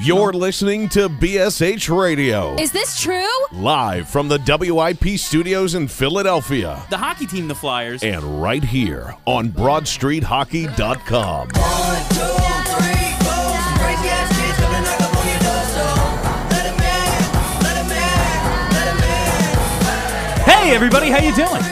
You're listening to BSH Radio. Is this true? Live from the WIP studios in Philadelphia. The hockey team, the Flyers. And right here on BroadStreetHockey.com. One, two, three. Hey, everybody, how you doing?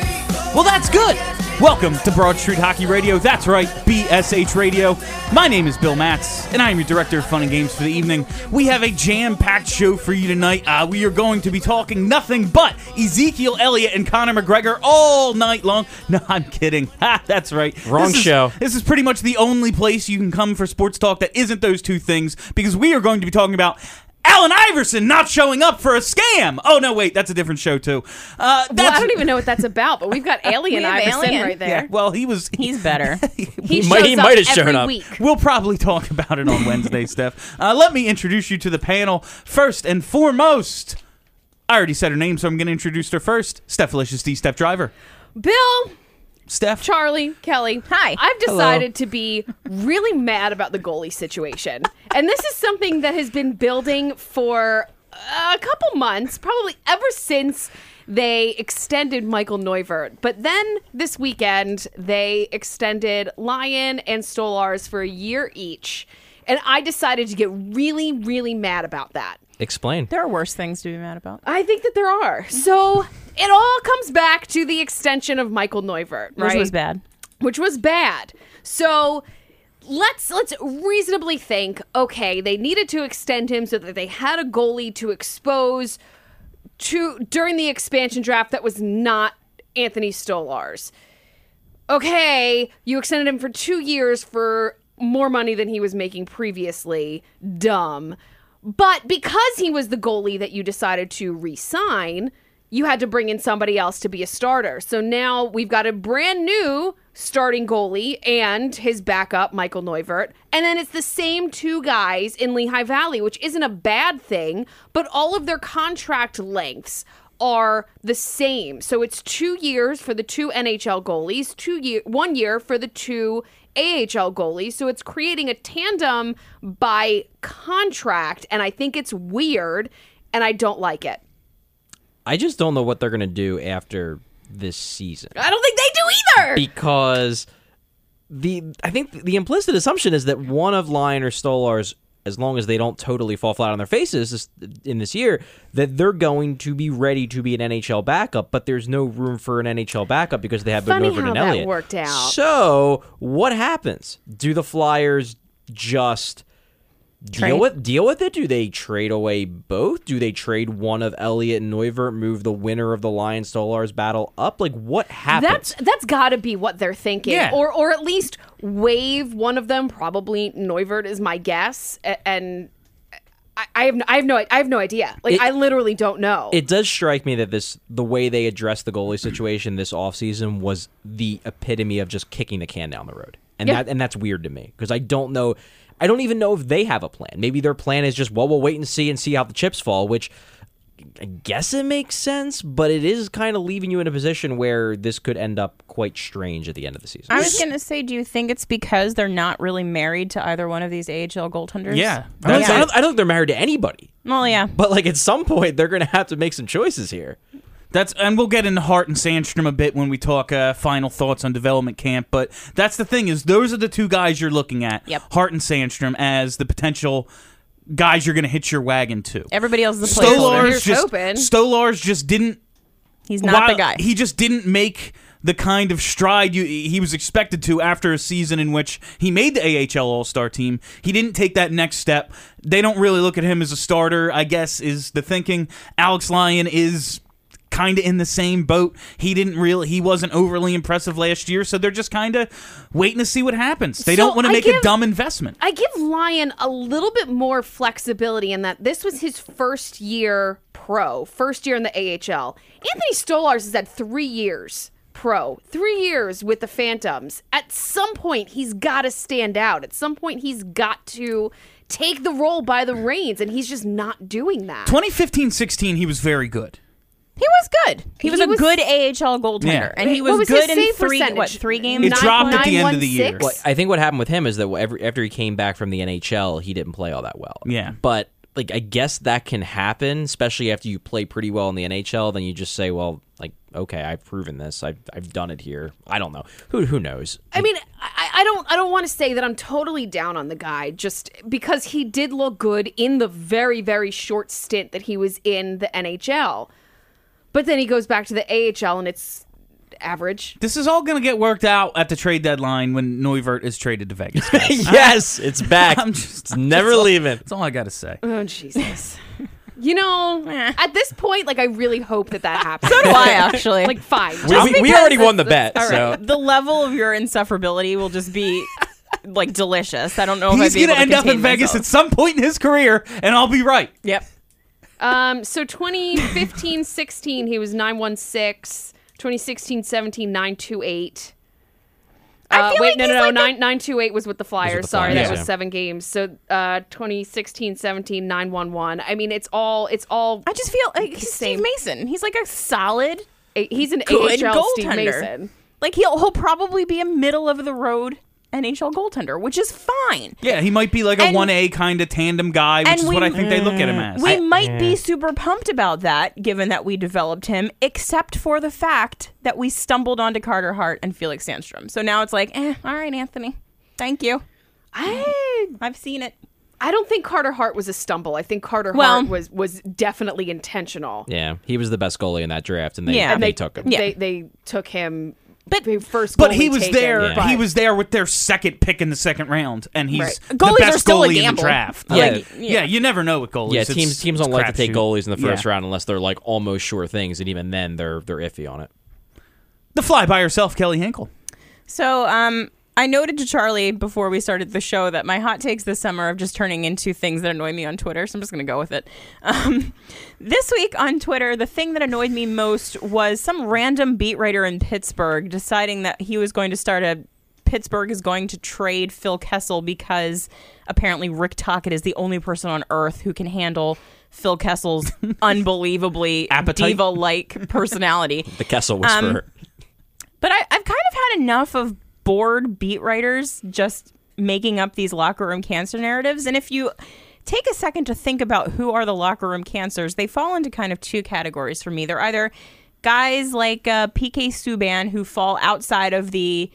Well, that's good. Welcome to Broad Street Hockey Radio. That's right, BSH Radio. My name is Bill Matz, and I am your director of fun and games for the evening. We have a jam-packed show for you tonight. Uh, we are going to be talking nothing but Ezekiel Elliott and Conor McGregor all night long. No, I'm kidding. Ha, that's right. Wrong This is- show. This is pretty much the only place you can come for sports talk that isn't those two things, because we are going to be talking about. Allen Iverson not showing up for a scam. Oh no, wait, that's a different show too. Uh, Well, I don't even know what that's about, but we've got Alien We Iverson Alien. right there. Yeah, well, he was. He's better. He, might- shows he up might have shown up. Week. We'll probably talk about it on Wednesday, Steph. Uh, let me introduce you to the panel. First and foremost, I already said her name, so I'm going to introduce her first. Steph Delicious D, Steph Driver. Bill, Steph. Charlie, Kelly. Hi. I've decided to be really mad about the goalie situation. And this is something that has been building for a couple months, probably ever since they extended Michael Neuvirth. But then this weekend, they extended Lyon and Stolarz for a year each. And I decided to get really, really mad about that. Explain. there are worse things to be mad about. I think that there are. So it all comes back to the extension of Michael Neuvirth, right? Which was bad. Which was bad. So let's let's reasonably think, okay, they needed to extend him so that they had a goalie to expose to during the expansion draft that was not Anthony Stolarz. Okay, you extended him for 2 years for more money than he was making previously. Dumb. But because he was the goalie that you decided to re-sign, you had to bring in somebody else to be a starter. So now we've got a brand new starting goalie and his backup, Michael Neuvirth. And then it's the same two guys in Lehigh Valley, which isn't a bad thing, but all of their contract lengths are the same. So it's two years for the two NHL goalies, two year, one year for the two AHL goalies. So it's creating a tandem by contract, and I think it's weird, and I don't like it. I just don't know what they're going to do after this season. I don't think they do either. Because the I think the implicit assumption is that one of Lyon or Stolarz as long as they don't totally fall flat on their faces this, in this year, that they're going to be ready to be an NHL backup, but there's no room for an NHL backup because they have Funny how and Elliott. worked out. So what happens? Do the Flyers just deal Trade? with deal with it? Do they trade away both? Do they trade one of Elliott and Neuvirth, move the winner of the Lyon Stolarz battle up? Like what happens? That's that's got to be what they're thinking, Yeah. or or at least waive one of them. Probably Neuvirth is my guess, and I, I have no, I have no I have no idea. Like It- I literally don't know. It does strike me that this the way they addressed the goalie situation this offseason was the epitome of just kicking the can down the road. And Yeah. that and that's weird to me because I don't know I don't even know if they have a plan. Maybe their plan is just well we'll wait and see and see how the chips fall, which I guess it makes sense, but it is kind of leaving you in a position where this could end up quite strange at the end of the season. I was going to say, do you think it's because they're not really married to either one of these AHL goaltenders? Yeah. I don't, Yeah. I, don't, I don't think they're married to anybody, Well, yeah. but like at some point they're going to have to make some choices here. That's and we'll get into Hart and Sandstrom a bit when we talk uh, final thoughts on development camp. But that's the thing is those are the two guys you're looking at, Yep. Hart and Sandstrom, as the potential guys you're going to hitch your wagon to. Everybody else is a placeholder. Stolarz just hoping. Stolarz just didn't He's not while- the guy. He just didn't make the kind of stride you, he was expected to after a season in which he made the AHL All Star team. He didn't take that next step. They don't really look at him as a starter, I guess, is the thinking. Alex Lyon is kind of in the same boat. He didn't really, he wasn't overly impressive last year, so they're just kind of waiting to see what happens. They So don't want to make a dumb investment. I give Lyon a little bit more flexibility in that this was his first year pro, first year in the AHL. Anthony Stolarz has had three years pro, three years with the Phantoms. At some point, he's got to stand out. At some point, he's got to take the role by the reins, and he's just not doing that. 2015-16, he was very good. He was good. He was He a was- good AHL goaltender, Yeah. and he was, was good in three percentage? what three games. It dropped at the end of the year. Well, I think what happened with him is that every, after he came back from the NHL, he didn't play all that well. Yeah. But like I guess that can happen, especially after you play pretty well in the NHL. Then you just say, well, like okay, I've proven this. I've I've done it here. I don't know. Who who knows? I mean, I, I don't I don't want to say that I'm totally down on the guy just because he did look good in the very very short stint that he was in the NHL, but then he goes back to the AHL and it's average. This is all going to get worked out at the trade deadline when Neuvirth is traded to Vegas. yes, it's back. I'm just- it's never leaving. That's all I got to say. Oh Jesus! you know, at this point, like I really hope that that happens. So do I actually. like fine. We, we, we already won the bet, all so right. the level of your insufferability will just be like delicious. I don't know if He's I'd be going to able end up in contain Vegas at some point in his career, and I'll be right. Yep. Um, so 2015 16, he was 916. 2016 17, 928. I Uh, wait, like no, no, no. like a- nine, 928 was with the Flyers. the Sorry, Flyers, that was seven games. So uh, 2016 17, 911. I mean, it's all, it's all, I just feel like he's Steve Mason. He's like a solid, he's an good AHL Steve goaltender. Mason. Like he'll he'll probably be a middle of the road NHL goaltender, which is fine. Yeah, he might be like a And- 1A kind of tandem guy, which and is we- what I think they look at him as. We might be super pumped about that, given that we developed him, except for the fact that we stumbled onto Carter Hart and Felix Sandstrom. So now it's like, eh, all right, Anthony, thank you. I, I've seen it. I don't think Carter Hart was a stumble. I think Carter Well- Hart was, was definitely intentional. yeah, he was the best goalie in that draft, and they, Yeah. and they, And took him. Yeah. They, they took him, But- first but he was taken, there. Yeah. He was there with their second pick in the second round, and he's Right. the Goalies best are still goalie in the draft. Yeah. Like, yeah. you never know with goalies. Yeah, It's- teams teams it's don't like to take crapshoot. goalies in the first Yeah. round unless they're like almost sure things, and even then they're they're iffy on it. The fly by herself, Kelly Hinkle. So, um, I noted to Charlie before we started the show that my hot takes this summer of just turning into things that annoy me on Twitter. So I'm just going to go with it. Um, this week on Twitter, the thing that annoyed me most was some random beat writer in Pittsburgh deciding that he was going to start a. Pittsburgh is going to trade Phil Kessel because apparently Rick Tocchet is the only person on earth who can handle Phil Kessel's unbelievably Appetite. diva-like personality. The Kessel whisperer. But I, I've kind of had enough of bored beat writers just making up these locker room cancer narratives. And if you take a second to think about who are the locker room cancers, they fall into kind of two categories for me. They're either guys like uh, PK Subban who fall outside of the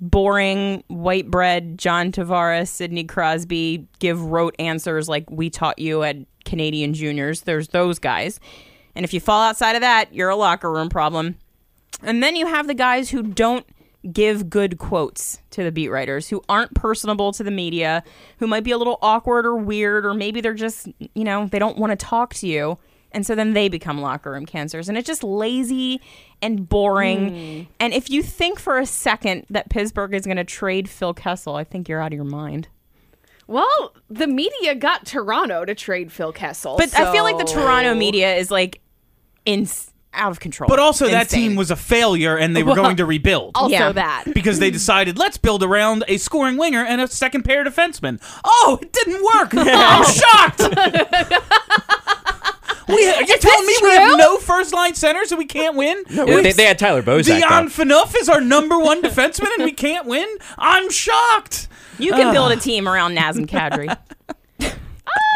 boring white bread John Tavares, Sidney Crosby give rote answers like we taught you at Canadian juniors. There's those guys. And if you fall outside of that, you're a locker room problem. And then you have the guys who don't give good quotes to the beat writers, who aren't personable to the media, who might be a little awkward or weird, or maybe they're just, you know, they don't want to talk to you. And so then they become locker room cancers. And it's just lazy and boring. Hmm. And if you think for a second that Pittsburgh is going to trade Phil Kessel, I think you're out of your mind. Well, the media got Toronto to trade Phil Kessel. But I feel like the Toronto media is like in out of control. But also, that Insane. team was a failure, and they were Well, going to rebuild. Also Yeah. that. because they decided let's build around a scoring winger and a second pair defenseman. Oh, it didn't work. I'm shocked. we, you're telling me we have true? no first line centers and we can't win? they, they- they had Tyler Bozak. Dion though. Phaneuf is our number one defenseman and we can't win? I'm shocked. You can build a team around Nazem Kadri.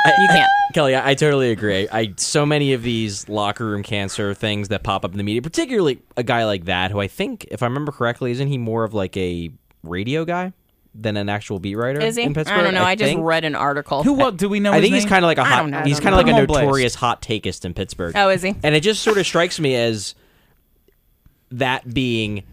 You can't. Kelly, I, I totally agree. I so many of these locker room cancer things that pop up in the media, particularly a guy like that, who I think, if I remember correctly, isn't he more of like a radio guy than an actual beat writer? Is he? In Pittsburgh? I don't know. I, just think? read an article. Who what do we know? I his think he's kind of like a hot. know. He's kind of like a Put him on notorious hot takeist in Pittsburgh. Oh, is he? And it just sort of strikes me as that being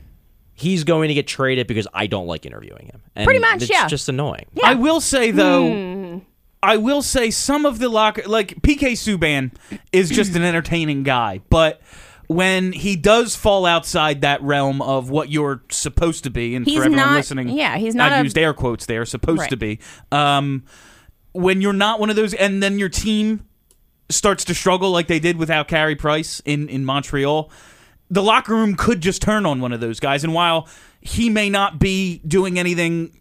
he's going to get traded because I don't like interviewing him. And Pretty much, it's yeah. just annoying. I will say though, Hmm. I will say some of the locker like PK Subban is just an entertaining guy, but when he does fall outside that realm of what you're supposed to be, and He's for everyone not- listening, yeah, he's not I a- used air quotes there. Supposed to be. Um, when you're not one of those, and then your team starts to struggle like they did without Carey Price in in Montreal, the locker room could just turn on one of those guys. And while he may not be doing anything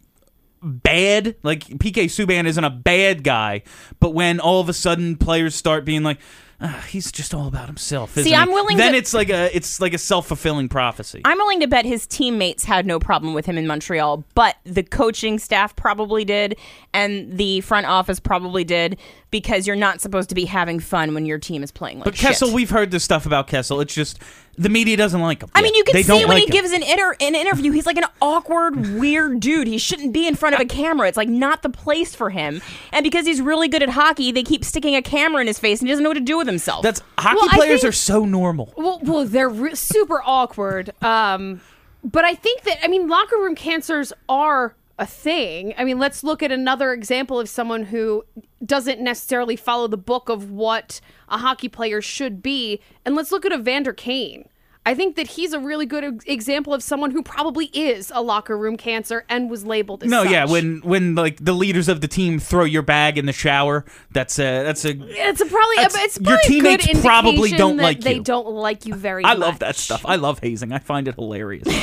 bad, like PK Subban isn't a bad guy, but when all of a sudden players start being like. "Ah, he's just all about himself. See, isn't he?" I'm willing Then to- it's like a it's like a self fulfilling prophecy. I'm willing to bet his teammates had no problem with him in Montreal, but the coaching staff probably did, and the front office probably did, because you're not supposed to be having fun when your team is playing like but Kessel, shit. we've heard this stuff about Kessel. It's just the media doesn't like him. I mean, you can They see when like he him. gives an, inter- an interview, he's like an awkward, weird dude. He shouldn't be in front of a camera. It's like not the place for him. And because he's really good at hockey, they keep sticking a camera in his face, and he doesn't know what to do with himself. That's hockey Well, players think- are so normal. Well, well, they're re- super awkward. Um, but I think that I mean, locker room cancers are a thing. I mean, let's look at another example of someone who doesn't necessarily follow the book of what a hockey player should be, and let's look at Evander Kane. I think that he's a really good example of someone who probably is a locker room cancer and was labeled as No, such. yeah, when when like the leaders of the team throw your bag in the shower, that's a that's a it's a probably it's your probably a good teammates probably don't like they you. don't like you very much. I much. love that stuff. I love hazing. I find it hilarious.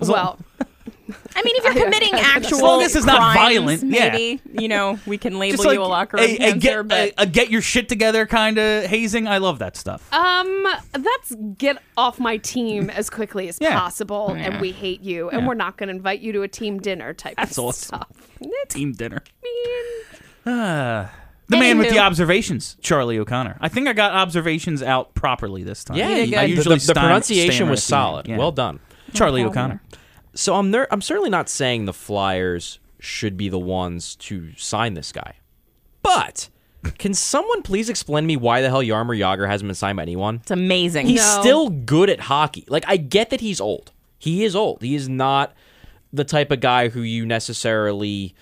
Well, I mean, if you're committing actual long as it's not crimes, violent, yeah. maybe you know we can label like you a locker room a, a cancer. get but a, a get your shit together kind of hazing. I love that stuff. Um, let's get off my team as quickly as Yeah. possible, and we hate you, and we're not going to invite you to a team dinner type That's of awesome. stuff. Team dinner. Ah, the man with the observations, Charlie O'Connor. I think I got observations out properly this time. Yeah, You you- I usually the, the stam- pronunciation was at the end. solid. Yeah. Well done. Charlie O'Connor. So I'm I'm certainly not saying the Flyers should be the ones to sign this guy, but can someone please explain to me why the hell Jaromir Jagr hasn't been signed by anyone? it's amazing. He's No. still good at hockey. Like I get that he's old. He is old. He is not the type of guy who you necessarily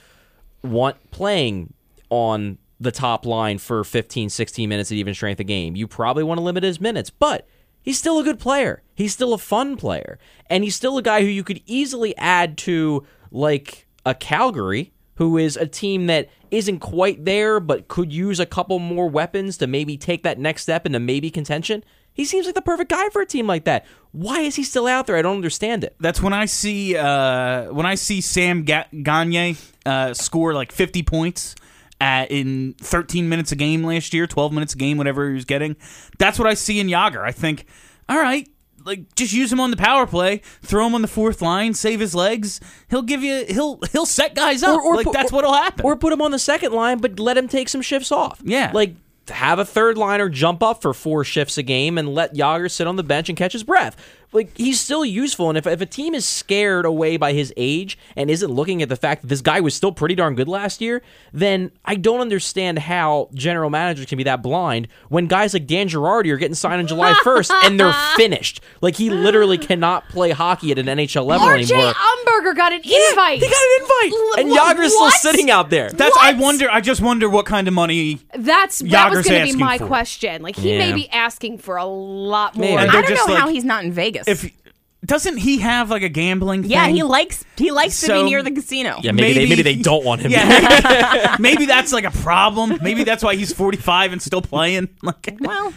want playing on the top line for 15, 16 minutes at even strength of game. You probably want to limit his minutes, but he's still a good player. He's still a fun player. And he's still a guy who you could easily add to like a Calgary, who is a team that isn't quite there but could use a couple more weapons to maybe take that next step into maybe contention. He seems like the perfect guy for a team like that. Why is he still out there? I don't understand it. That's when I see uh, when I see Sam Ga- Gagner uh, score like 50 points at, in 13 minutes a game last year, 12 minutes a game, whatever he was getting. That's what I see in Jagr. I think, all right, like just use him on the power play, throw him on the fourth line, save his legs. He'll give you he'll he'll set guys up. or like put- that's what'll happen. Or put him on the second line, but let him take some shifts off. Yeah. Like have a third liner jump up for four shifts a game and let Jagr sit on the bench and catch his breath. Like he's still useful, and if, if a team is scared away by his age and isn't looking at the fact that this guy was still pretty darn good last year, then I don't understand how general managers can be that blind when guys like Dan Girardi are getting signed on July 1st and they're finished. Like he literally cannot play hockey at an NHL level RJ anymore. Umberger got an invite. He got an invite, L- and wh- Jagr's still sitting out there. that's I What? wonder. I just wonder what kind of money. That's that was going to be my for. question. Like he may be asking for a lot more. Maybe. I don't they're just know how he's not in Vegas. If doesn't he have like a gambling? yeah, thing? he likes he likes to So- be near the casino. Yeah, maybe, they Maybe- maybe they don't want him. Yeah, maybe, maybe that's like a problem. Maybe that's why he's 45 and still playing. Like, Well,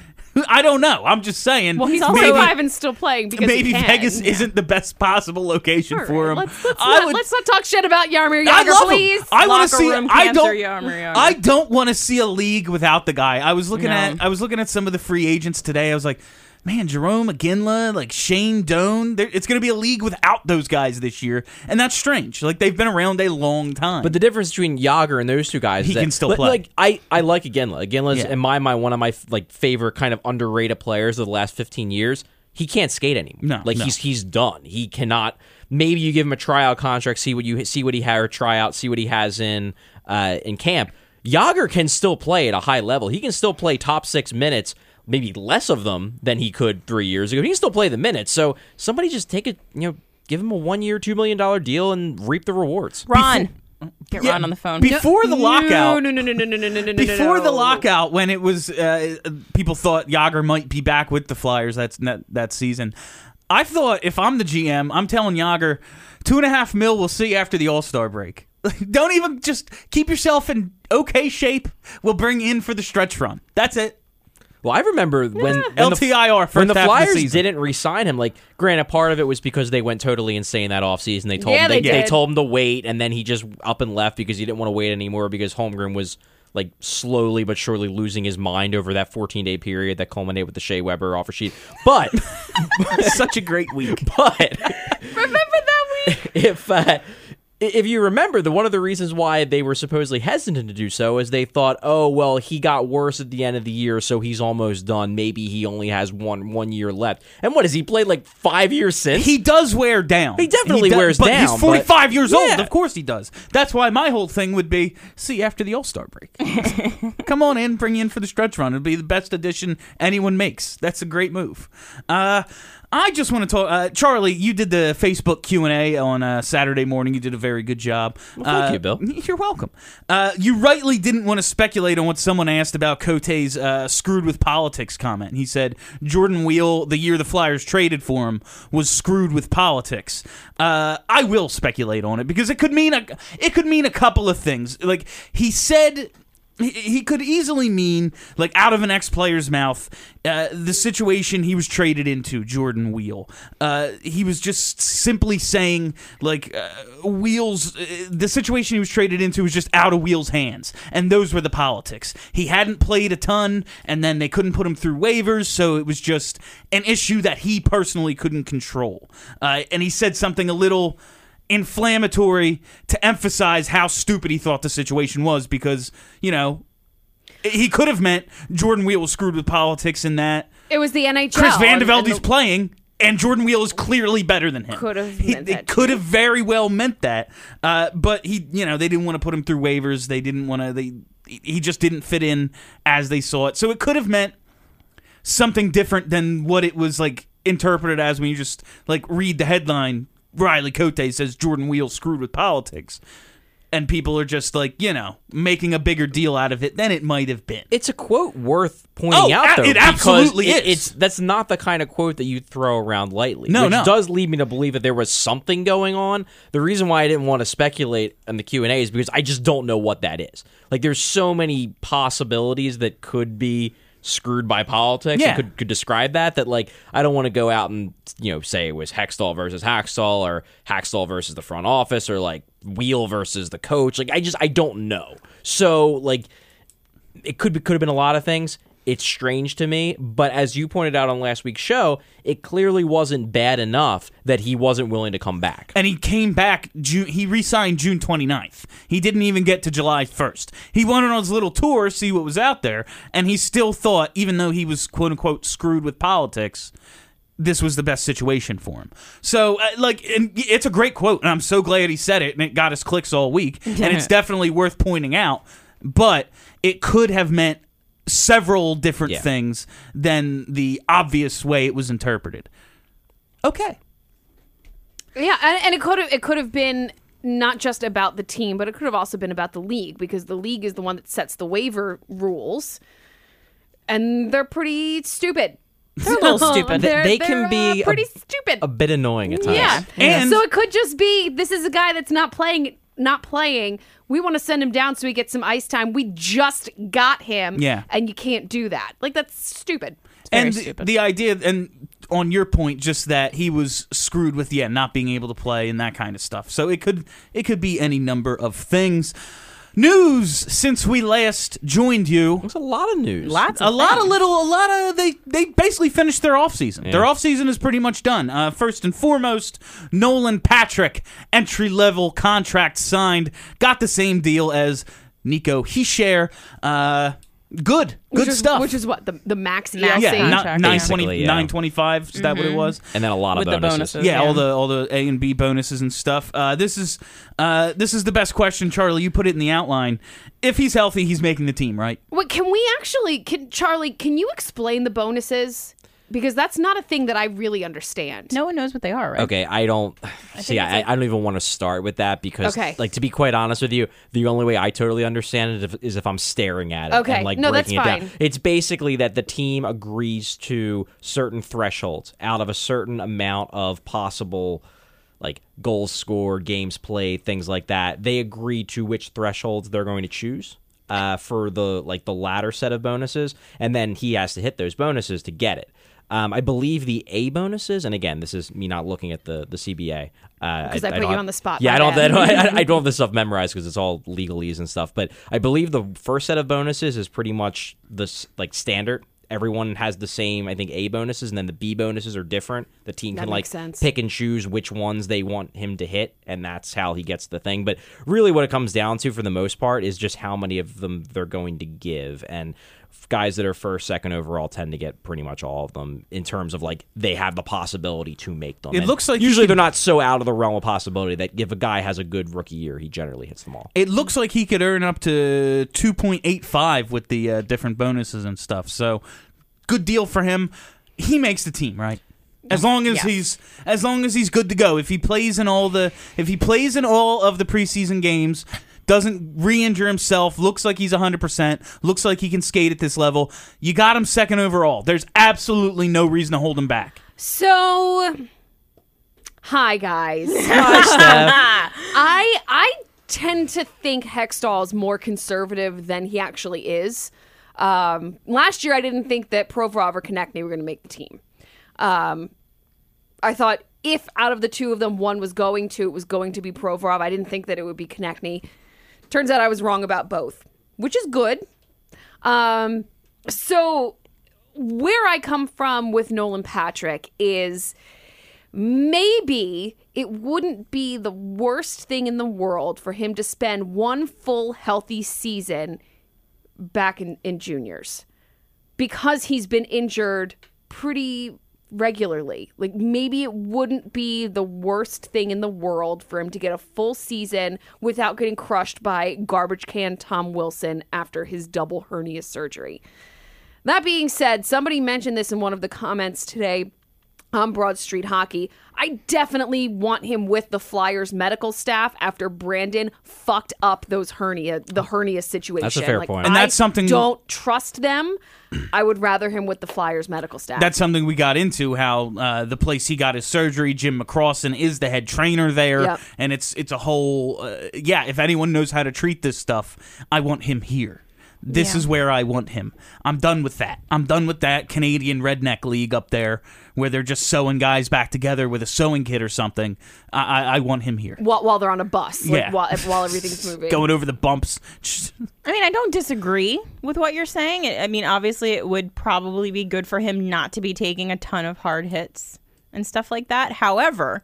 I don't know. I'm just saying. Well, he's He's also- maybe, alive and still playing because maybe he can. Vegas isn't the best possible location All for right, him. Let's, let's, I not, would- let's not talk shit about Jaromir I Jagr, love him. I want to Locker see. room I cancer, don't. Jaromir Jagr. I don't want to see a league without the guy. I was looking No. at. I was looking at some of the free agents today. I was like, man, Jarome Iginla, like Shane Doan. It's going to be a league without those guys this year, and that's strange. Like they've been around a long time. But the difference between Jagr and those two guys, He is that- can still play. Like I, I like Iginla. Iginla's Yeah. in my mind one of my like favorite kind of underrated players of the last fifteen years. He can't skate anymore. No, like no. he's he's done. He cannot. Maybe you give him a tryout contract, see what you see what he had or tryout, see what he has in uh, in camp. Jagr can still play at a high level. He can still play top six minutes, maybe less of them than he could three years ago. He can still play the minutes. So somebody just take it, you know, give him a one year, $2 million deal and reap the rewards. Ron. Before- Get yeah, Ron on the phone before the lockout. No, no, no, no, no, no, no, no. Before no. the lockout, when it was, uh, people thought Jagr might be back with the Flyers. That's that, that season. I thought if I'm the GM, I'm telling Jagr, two and a half mil. We'll see after the All Star break. Don't even just keep yourself in okay shape. We'll bring in for the stretch run. That's it. Well, I remember when, when the- LTIR first when the of the Flyers didn't re-sign him. Like, granted, part of it was because they went totally insane that offseason. They told Yeah, him they, they they told him to wait, and then he just up and left because he didn't want to wait anymore because Holmgren was like slowly but surely losing his mind over that 14 day period that culminated with the Shea Weber offer sheet. But Such a great week. but Remember that week? if uh, if you remember, the one of the reasons why they were supposedly hesitant to do so is they thought, oh well, he got worse at the end of the year, so he's almost done. Maybe he only has one one year left. And what has he played like five years since? He does wear down. He definitely does- wears but down, He's 45 years old. Of course he does. That's why my whole thing would be see after the All Star break. Come on in, bring you in for the stretch run. It'd be the best addition anyone makes. That's a great move. Uh, I just want to talk, uh, Charlie. You did the Facebook Q and A on uh, Saturday morning. You did a very good job. thank Uh, you, Bill. You're welcome. Uh, you rightly didn't want to speculate on what someone asked about Cote's uh, screwed with politics comment. He said Jordan Weal, the year the Flyers traded for him, was screwed with politics. Uh, I will speculate on it because it could mean a it could mean a couple of things. Like he said. He- could easily mean, like, out of an ex player's mouth, uh, the situation he was traded into, Jordan Weal. Uh, he was just simply saying, like, uh, Weal's, uh, the situation he was traded into was just out of Weal's hands. And those were the politics. He hadn't played a ton, and then they couldn't put him through waivers, so it was just an issue that he personally couldn't control. Uh, and he said something a little inflammatory to emphasize how stupid he thought the situation was because, you know, he could have meant Jordan Weal was screwed with politics in that It was the NHL. Chris Van de and- the- playing and Jordan Weal is clearly better than him. Could have meant could have very well meant that. Uh, but he, you know, they didn't want to put him through waivers. They didn't want to. They he just didn't fit in as they saw it. So it could have meant something different than what it was like interpreted as when you just like read the headline. Riley Cote says Jordan Weal screwed with politics. And people are just like, you know, making a bigger deal out of it than it might have been. it's a quote worth pointing Oh, out, though. it absolutely it- is. It's that's not the kind of quote that you throw around lightly. No, which no. does lead me to believe that there was something going on. The reason why I didn't want to speculate in the Q and A is because I just don't know what that is. Like, there's so many possibilities that could be screwed by politics Yeah. could, could describe that that like I don't want to go out and you know say it was Hextall versus Hakstol or Hakstol versus the front office or like Weal versus the coach like I just I don't know so like it could be could have been a lot of things. It's strange to me, but as you pointed out on last week's show, it clearly wasn't bad enough that he wasn't willing to come back. and he came back June he re-signed June 29th. He didn't even get to July 1st. He went on his little tour, see what was out there, and he still thought even though he was quote unquote screwed with politics, this was the best situation for him. So uh, like and it's a great quote and I'm so glad he said it and it got us clicks all week and it's definitely worth pointing out, but it could have meant several different Yeah. things than the obvious way it was interpreted. Okay. Yeah, and, and it could have it could have been not just about the team, but it could have also been about the league because the league is the one that sets the waiver rules, and they're pretty stupid. They're a little stupid. They're, They can they're, uh, be a- pretty stupid. A bit annoying at times. yeah. And- so it could just be this is a guy that's not playing not playing. We want to send him down so he gets some ice time. We just got him. Yeah. And you can't do that. Like that's stupid. and the, stupid. the idea and on your point just that he was screwed with yeah not being able to play and that kind of stuff so it could it could be any number of things news since we last joined you There's a lot of news. Lots a of lot of little a lot of they they basically finished their offseason. their offseason is pretty much done uh, first and foremost nolan patrick entry level contract signed got the same deal as nico Hischier. uh good good which is, stuff Which is what the the max Yeah. max yeah, age. not, 920, yeah. 925 is that what it was and then a lot of With the bonuses. bonuses. yeah, Yeah. all the all the A and B bonuses and stuff. Uh, this is uh, this is the best question, Charlie. You put it in the outline. If he's healthy, he's making the team, right? Wait, can we actually can Charlie, can you explain the bonuses? Because that's not a thing that I really understand. No one knows what they are, right? Okay, I don't see. I, like- I don't even want to start with that because, Okay. like, to be quite honest with you, the only way I totally understand it is if, I'm staring at it Okay. and like No, that's breaking it down. It's basically that the team agrees to certain thresholds out of a certain amount of possible, like goals scored, games played, things like that. They agree to which thresholds they're going to choose. Uh, for the like the latter set of bonuses, and then he has to hit those bonuses to get it. Um, I believe the A bonuses, and again, this is me not looking at the the CBA because I put you on the spot, Yeah, I don't. I don't, I, I don't have this stuff memorized because it's all legalese and stuff. But I believe the first set of bonuses is pretty much the s- like standard. Everyone has the same, I think, A bonuses, and then the B bonuses are different. The team That can like sense. pick and choose which ones they want him to hit, and that's how he gets the thing. But really, what it comes down to, for the most part, is just how many of them they're going to give. And guys that are first, second overall tend to get pretty much all of them in terms of like they have the possibility to make them. It And looks like usually could- they're not so out of the realm of possibility that if a guy has a good rookie year, he generally hits them all. It looks like he could earn up to 2.85 with the uh, different bonuses and stuff. So, good deal for him. He makes the team, right? As long as Yes. he's as long as he's good to go. If he plays in all the if he plays in all of the preseason games, doesn't re-injure himself, looks like he's 100%, looks like he can skate at this level, you got him second overall. There's absolutely no reason to hold him back. So, hi guys. Hi. I I tend to think Hextall is more conservative than he actually is. Um, last year, I didn't think that Provorov or Konecny were going to make the team. Um, I thought if out of the two of them, one was going to, it was going to be Provorov. I didn't think that it would be Konecny. Turns out I was wrong about both, which is good. Um, so where I come from with Nolan Patrick is maybe it wouldn't be the worst thing in the world for him to spend one full healthy season back in, in juniors because he's been injured pretty regularly. Like maybe it wouldn't be the worst thing in the world for him to get a full season without getting crushed by garbage can Tom Wilson after his double hernia surgery. That being said, somebody mentioned this in one of the comments today on Broad Street Hockey. I definitely want him with the Flyers medical staff after Brandon fucked up those hernia the hernia situation. fair Like, point. And I that's something- don't trust them. I would rather him with the Flyers medical staff. That's something we got into. How uh, the place he got his surgery, Jim McCrossin, is the head trainer there, Yep. and it's it's a whole. Uh, yeah, if anyone knows how to treat this stuff, I want him here. This Yeah. is where I want him. I'm done with that. I'm done with that Canadian redneck league up there where they're just sewing guys back together with a sewing kit or something. I, I, I want him here. while, while they're on a bus, like, Yeah. while, while everything's moving. Going over the bumps. I mean, I don't disagree with what you're saying. I I mean, obviously, it would probably be good for him not to be taking a ton of hard hits and stuff like that. However,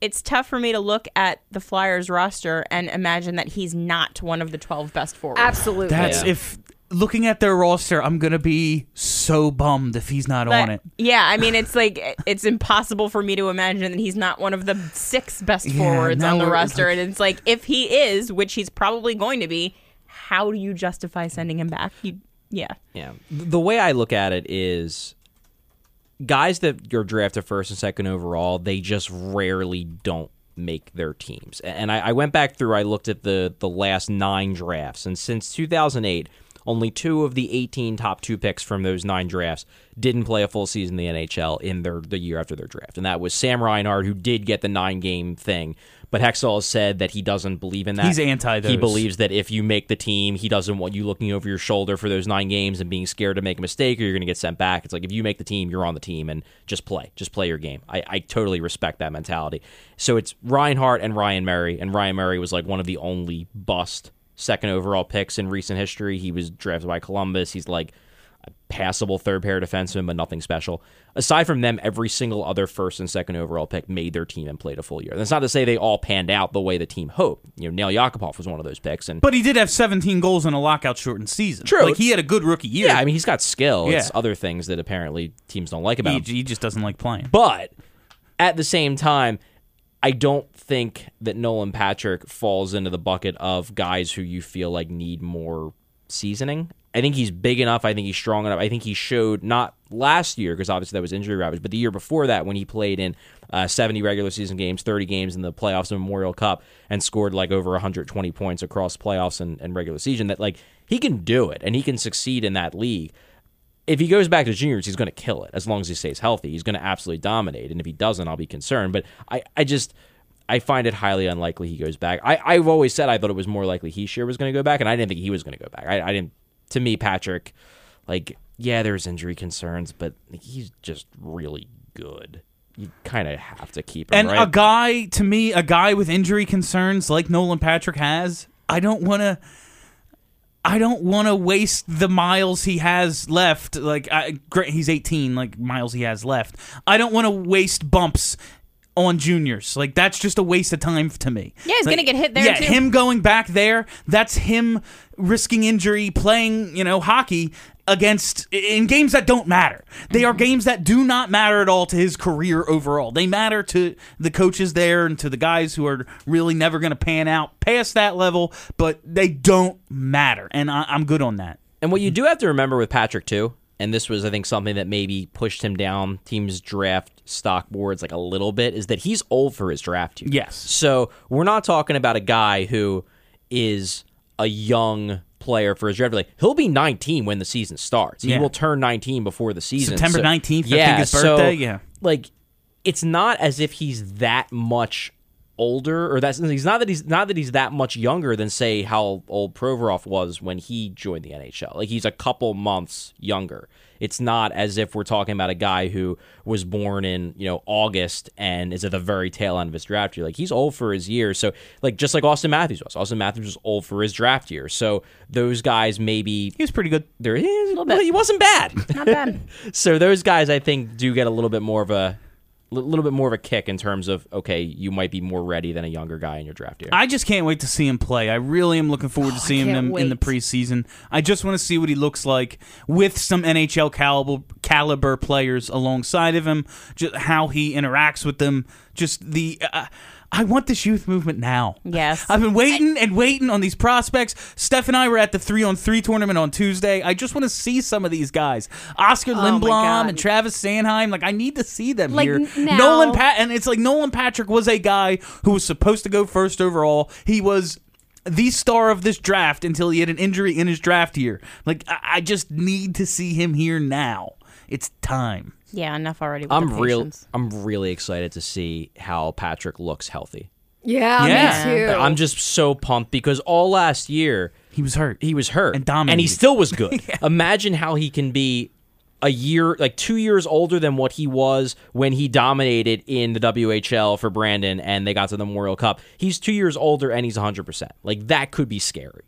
it's tough for me to look at the Flyers roster and imagine that he's not one of the 12 best forwards. Absolutely. That's Yeah. if looking at their roster, I'm gonna be so bummed if he's not on it. Yeah, I mean, it's like it's impossible for me to imagine that he's not one of the six best Yeah, forwards on the we're- roster. And it's like, if he is, which he's probably going to be, how do you justify sending him back? You, yeah. Yeah. The way I look at it is guys that you're drafted first and second overall, they just rarely don't make their teams. And I, I went back through, I looked at the, the last nine drafts, and since 2008, only two of the 18 top two picks from those nine drafts didn't play a full season in the NHL in their the year after their draft. And that was Sam Reinhart, who did get the nine game thing. But Hextall has said that he doesn't believe in that. He's anti those. He believes that if you make the team, he doesn't want you looking over your shoulder for those nine games and being scared to make a mistake or you're going to get sent back. It's like if you make the team, you're on the team and just play. Just play your game. I, I totally respect that mentality. So it's Reinhart and Ryan Murray, and Ryan Murray was like one of the only bust second overall picks in recent history. He was drafted by Columbus. He's like a passable third pair defenseman, but nothing special. Aside from them, every single other first and second overall pick made their team and played a full year. That's not to say they all panned out the way the team hoped. You know, Nail Yakupov was one of those picks, and But he did have 17 goals in a lockout shortened season. True. Like he had a good rookie year. yeah, I mean he's got skill. It's Yeah. other things that apparently teams don't like about he, him. he just doesn't like playing. But at the same time, I don't think that Nolan Patrick falls into the bucket of guys who you feel like need more seasoning. I think he's big enough. I think he's strong enough. I think he showed not last year because obviously that was injury ravaged, but the year before that when he played in uh, 70 regular season games, 30 games in the playoffs Memorial Cup, and scored like over 120 points across playoffs and, and regular season, that like he can do it and he can succeed in that league if he goes back to juniors, he's going to kill it as long as he stays healthy. He's going to absolutely dominate. And if he doesn't, I'll be concerned. But I, I just, I find it highly unlikely he goes back. I, I've always said I thought it was more likely he sure was going to go back, and I didn't think he was going to go back. I, I didn't, to me, Patrick, like, yeah, there's injury concerns, but he's just really good. You kind of have to keep him, And right? a guy, to me, a guy with injury concerns like Nolan Patrick has, I don't want to. I don't want to waste the miles he has left. Like, I, he's 18, like miles he has left. I don't want to waste bumps on juniors. Like, that's just a waste of time to me. Yeah, he's Like, gonna get hit there, Yeah, too. him going back there, that's him risking injury playing, you know, hockey against in games that don't matter. They Mm-hmm. are games that do not matter at all to his career overall. They matter to the coaches there and to the guys who are really never going to pan out past that level, but they don't matter. And I, I'm good on that. And what you do have to remember with Patrick too, and this was I think something that maybe pushed him down teams draft stock boards like a little bit, is that he's old for his draft year. Yes. So we're not talking about a guy who is a young player for his draft. Like he'll be 19 when the season starts. He will turn 19 before the season. September So- 19th, I think, yeah, his so, yeah. Like it's not as if he's that much older or that's he's not that he's not that he's that much younger than say how old Provorov was when he joined the NHL. Like he's a couple months younger. It's not as if we're talking about a guy who was born in, you know, August and is at the very tail end of his draft year. Like he's old for his year. So like just like Auston Matthews was. Auston Matthews was old for his draft year. So those guys maybe He was pretty good. there is a little bit. He wasn't bad. Not bad. so those guys I think do get a little bit more of a li- little bit more of a kick in terms of okay, you might be more ready than a younger guy in your draft year. I just can't wait to see him play. I really am looking forward to seeing can't him in the preseason. I just want to see what he looks like with some NHL caliber caliber players alongside of him. Just how he interacts with them. Just the. Uh, I want this youth movement now. Yes. I've been waiting and waiting on these prospects. Steph and I were at the three on three tournament on Tuesday. I just want to see some of these guys. Oskar Oh Lindblom and Travis Sanheim. Like I need to see them Like, here. now- Nolan Pat and it's like Nolan Patrick was a guy who was supposed to go first overall. He was the star of this draft until he had an injury in his draft year. Like I, I just need to see him here now. It's time. Yeah, enough already. With I'm the real. I'm really excited to see how Patrick looks healthy. Yeah, Yeah. me too. I'm just so pumped because all last year He was hurt. he was hurt And dominated. and he still was good. Imagine how he can be a year like 2 years older than what he was when he dominated in the WHL for Brandon and they got to the Memorial Cup. He's 2 years older and he's 100%. Like that could be scary.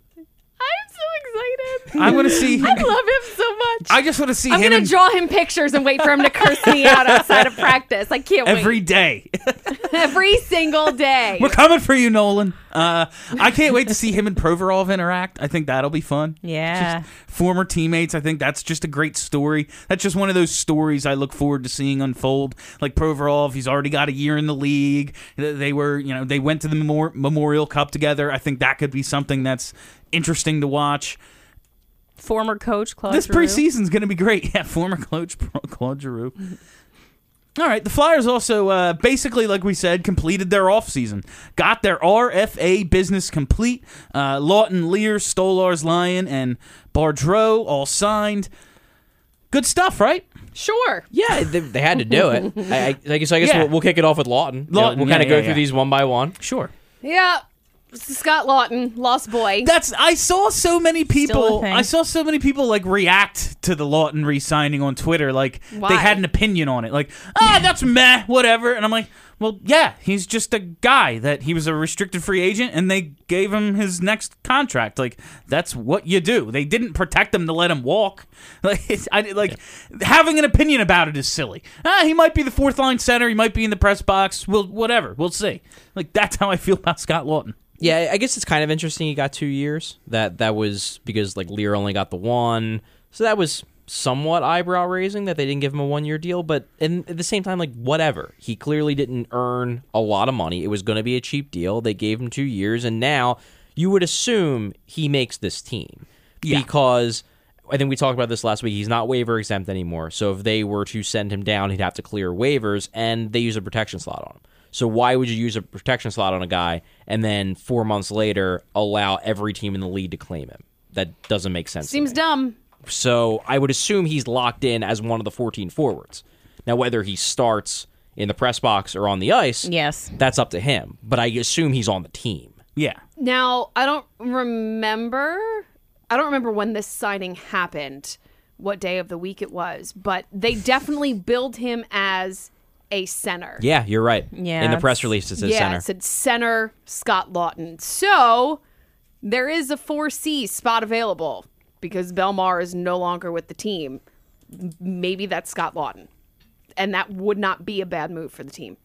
I'm so excited. I want to see. Him. I love him so much. I just want to see I'm him gonna in- draw him pictures and wait for him to curse me out outside of practice. I can't every wait. day. Every single day. We're coming for you, Nolan. Uh, I can't wait to see him and Provorov interact. I think that'll be fun. Yeah. Just former teammates. I think that's just a great story. That's just one of those stories I look forward to seeing unfold. Like Provorov, he's already got a year in the league. They were, you know, they went to the Memorial Cup together. I think that could be something that's interesting to watch. Former coach Claude This Giroux. preseason's going to be great. Yeah, former coach Claude Giroux. All right, the Flyers also uh, basically, like we said, completed their offseason. Got their RFA business complete. Uh, Laughton, Leier, Stolarz, Lyon, and Bardreau all signed. Good stuff, right? sure. Yeah, they, they had to do it. I, I, I guess I guess Yeah. we'll, we'll kick it off with Laughton. You know, Laughton, we'll yeah, kind of yeah, go through yeah. these one by one. Sure. Yeah. Scott Laughton, lost boy. That's I saw so many people. I saw so many people like react to the Laughton re-signing on Twitter. Like Why? they had an opinion on it. Like ah, that's meh, whatever. And I'm like, well, yeah, he's just a guy that he was a restricted free agent, and they gave him his next contract. Like that's what you do. They didn't protect him to let him walk. Like I like having an opinion about it is silly. Ah, he might be the fourth line center. He might be in the press box. We'll whatever. We'll see. Like that's how I feel about Scott Laughton. Yeah, I guess it's kind of interesting. He got two years. That that was because like Leier only got the one, so that was somewhat eyebrow raising that they didn't give him a one year deal. But in, at the same time, like whatever, he clearly didn't earn a lot of money. It was going to be a cheap deal. They gave him two years, and now you would assume he makes this team Yeah. because I think we talked about this last week. He's not waiver exempt anymore. So if they were to send him down, he'd have to clear waivers, and they use a protection slot on him. So why would you use a protection slot on a guy and then four months later allow every team in the league to claim him? That doesn't make sense. to Seems me. dumb. So I would assume he's locked in as one of the 14 forwards. Now, whether he starts in the press box or on the ice, Yes. that's up to him. But I assume he's on the team. Yeah. Now, I don't remember. I don't remember when this signing happened, what day of the week it was, but they definitely billed him as a center. Yeah, you're right. Yeah, In the press it's- release, it says yeah, center. it said center Scott Laughton. So there is a 4C spot available because Bellemare is no longer with the team. Maybe that's Scott Laughton. And that would not be a bad move for the team.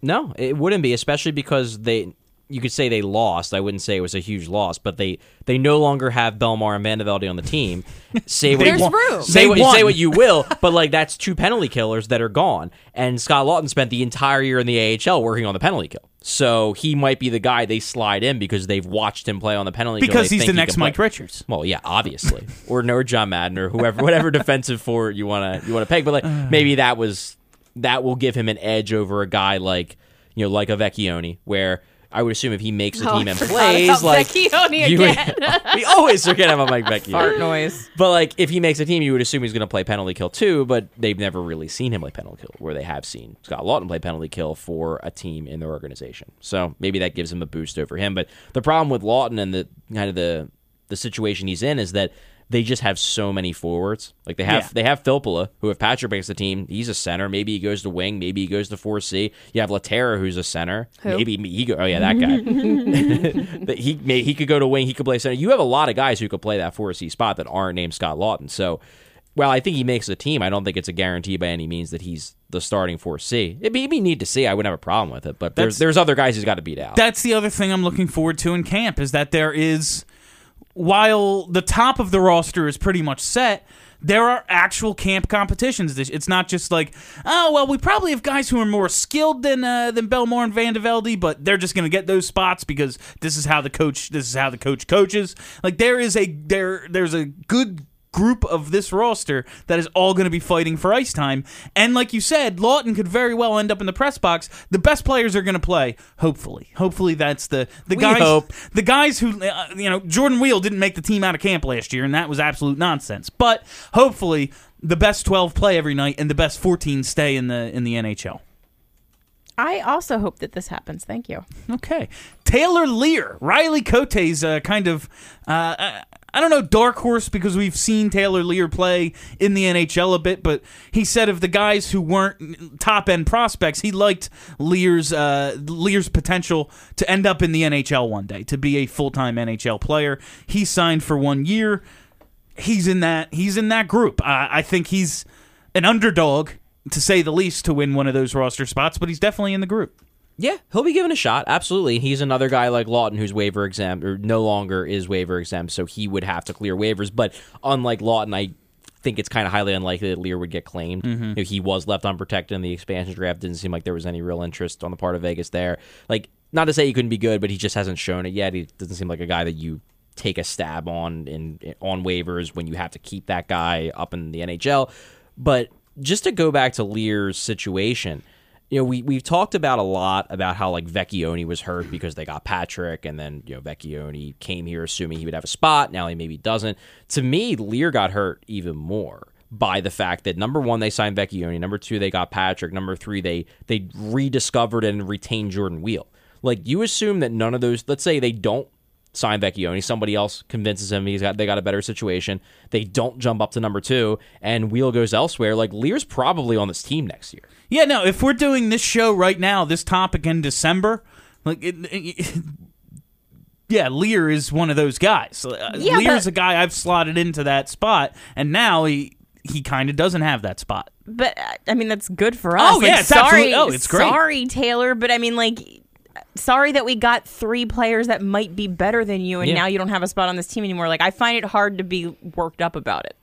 No, it wouldn't be, especially because they. You could say they lost. I wouldn't say it was a huge loss, but they they no longer have Bellemare and Vandevelde on the team. Say what There's you, room. Say what, say what you will, but like that's two penalty killers that are gone. And Scott Laughton spent the entire year in the AHL working on the penalty kill, so he might be the guy they slide in because they've watched him play on the penalty kill. Because he's the he next can play. Mike Richards. Well, yeah, obviously, or no John Madden or whoever, whatever defensive forward you want to you want to peg. But like uh. maybe that was that will give him an edge over a guy like you know like a Vecchione, where I would assume if he makes a Oh, team and plays like Vecchione you would- again. we always forget about Mike Vecchione. Fart noise. But like if he makes a team, you would assume he's going to play penalty kill too. But they've never really seen him play penalty kill, where they have seen Scott Laughton play penalty kill for a team in their organization. So maybe that gives him a boost over him. But the problem with Laughton and the kind of the the situation he's in is that they just have so many forwards. Like they have Yeah. they have Filppula, who if Patrick makes the team, he's a center. Maybe he goes to wing. Maybe he goes to four C. You have Lehtera, who's a center. Maybe he go. Oh yeah, that guy. He may, he could go to wing. He could play center. You have a lot of guys who could play that four C spot that aren't named Scott Laughton. So, well, I think he makes the team. I don't think it's a guarantee by any means that he's the starting four C. It'd be, it'd be neat to see. I wouldn't have a problem with it. But there's there's other guys he's got to beat out. That's the other thing I'm looking forward to in camp is that there is, while the top of the roster is pretty much set, there are actual camp competitions. It's not just like, oh well, we probably have guys who are more skilled than uh, than Bellemare and Vandevelde, but they're just going to get those spots because this is how the coach this is how the coach coaches. Like there is a there there's a good group of this roster that is all going to be fighting for ice time. And like you said, Laughton could very well end up in the press box. The best players are going to play. Hopefully, hopefully that's the the We guys. hope. The guys who uh, you know Jordan Weal didn't make the team out of camp last year, and that was absolute nonsense. But hopefully, the best twelve play every night, and the best fourteen stay in the in the NHL. I also hope that this happens. Thank you. Okay. Taylor Leier, Riley Cote's uh, kind of, uh, I- I don't know, dark horse because we've seen Taylor Leier play in the NHL a bit, but he said of the guys who weren't top end prospects, he liked Leier's uh, Leier's potential to end up in the NHL one day, to be a full time NHL player. He signed for one year. He's in that. He's in that group. Uh, I think he's an underdog to say the least to win one of those roster spots, but he's definitely in the group. Yeah, he'll be given a shot. Absolutely. He's another guy like Laughton who's waiver exempt or no longer is waiver exempt, so he would have to clear waivers. But unlike Laughton, I think it's kind of highly unlikely that Leier would get claimed. Mm-hmm. Know, he was left unprotected in the expansion draft. Didn't seem like there was any real interest on the part of Vegas there. Like, not to say he couldn't be good, but he just hasn't shown it yet. He doesn't seem like a guy that you take a stab on in on waivers when you have to keep that guy up in the NHL. But just to go back to Leier's situation, you know, we we've talked about a lot about how like Vecchione was hurt because they got Patrick, and then you know Vecchione came here assuming he would have a spot. Now he maybe doesn't. To me, Leier got hurt even more by the fact that number one they signed Vecchione, number two they got Patrick, number three they they rediscovered and retained Jordan Weal. Like you assume that none of those. Let's say they don't sign Vecchione. Somebody else convinces him he's got they got a better situation. They don't jump up to number two, and Weal goes elsewhere. Like Leier's probably on this team next year. Yeah, no. If we're doing this show right now, this topic in December, like, it, it- yeah, Leier is one of those guys. Uh, Yeah, Leier's but- a guy I've slotted into that spot, and now he he kind of doesn't have that spot. But uh, I mean, that's good for us. Oh, Like, yeah, it's sorry, absolutely- oh, it's great. Sorry, Taylor, but I mean, like, sorry that we got three players that might be better than you, and Yeah. now you don't have a spot on this team anymore. Like, I find it hard to be worked up about it.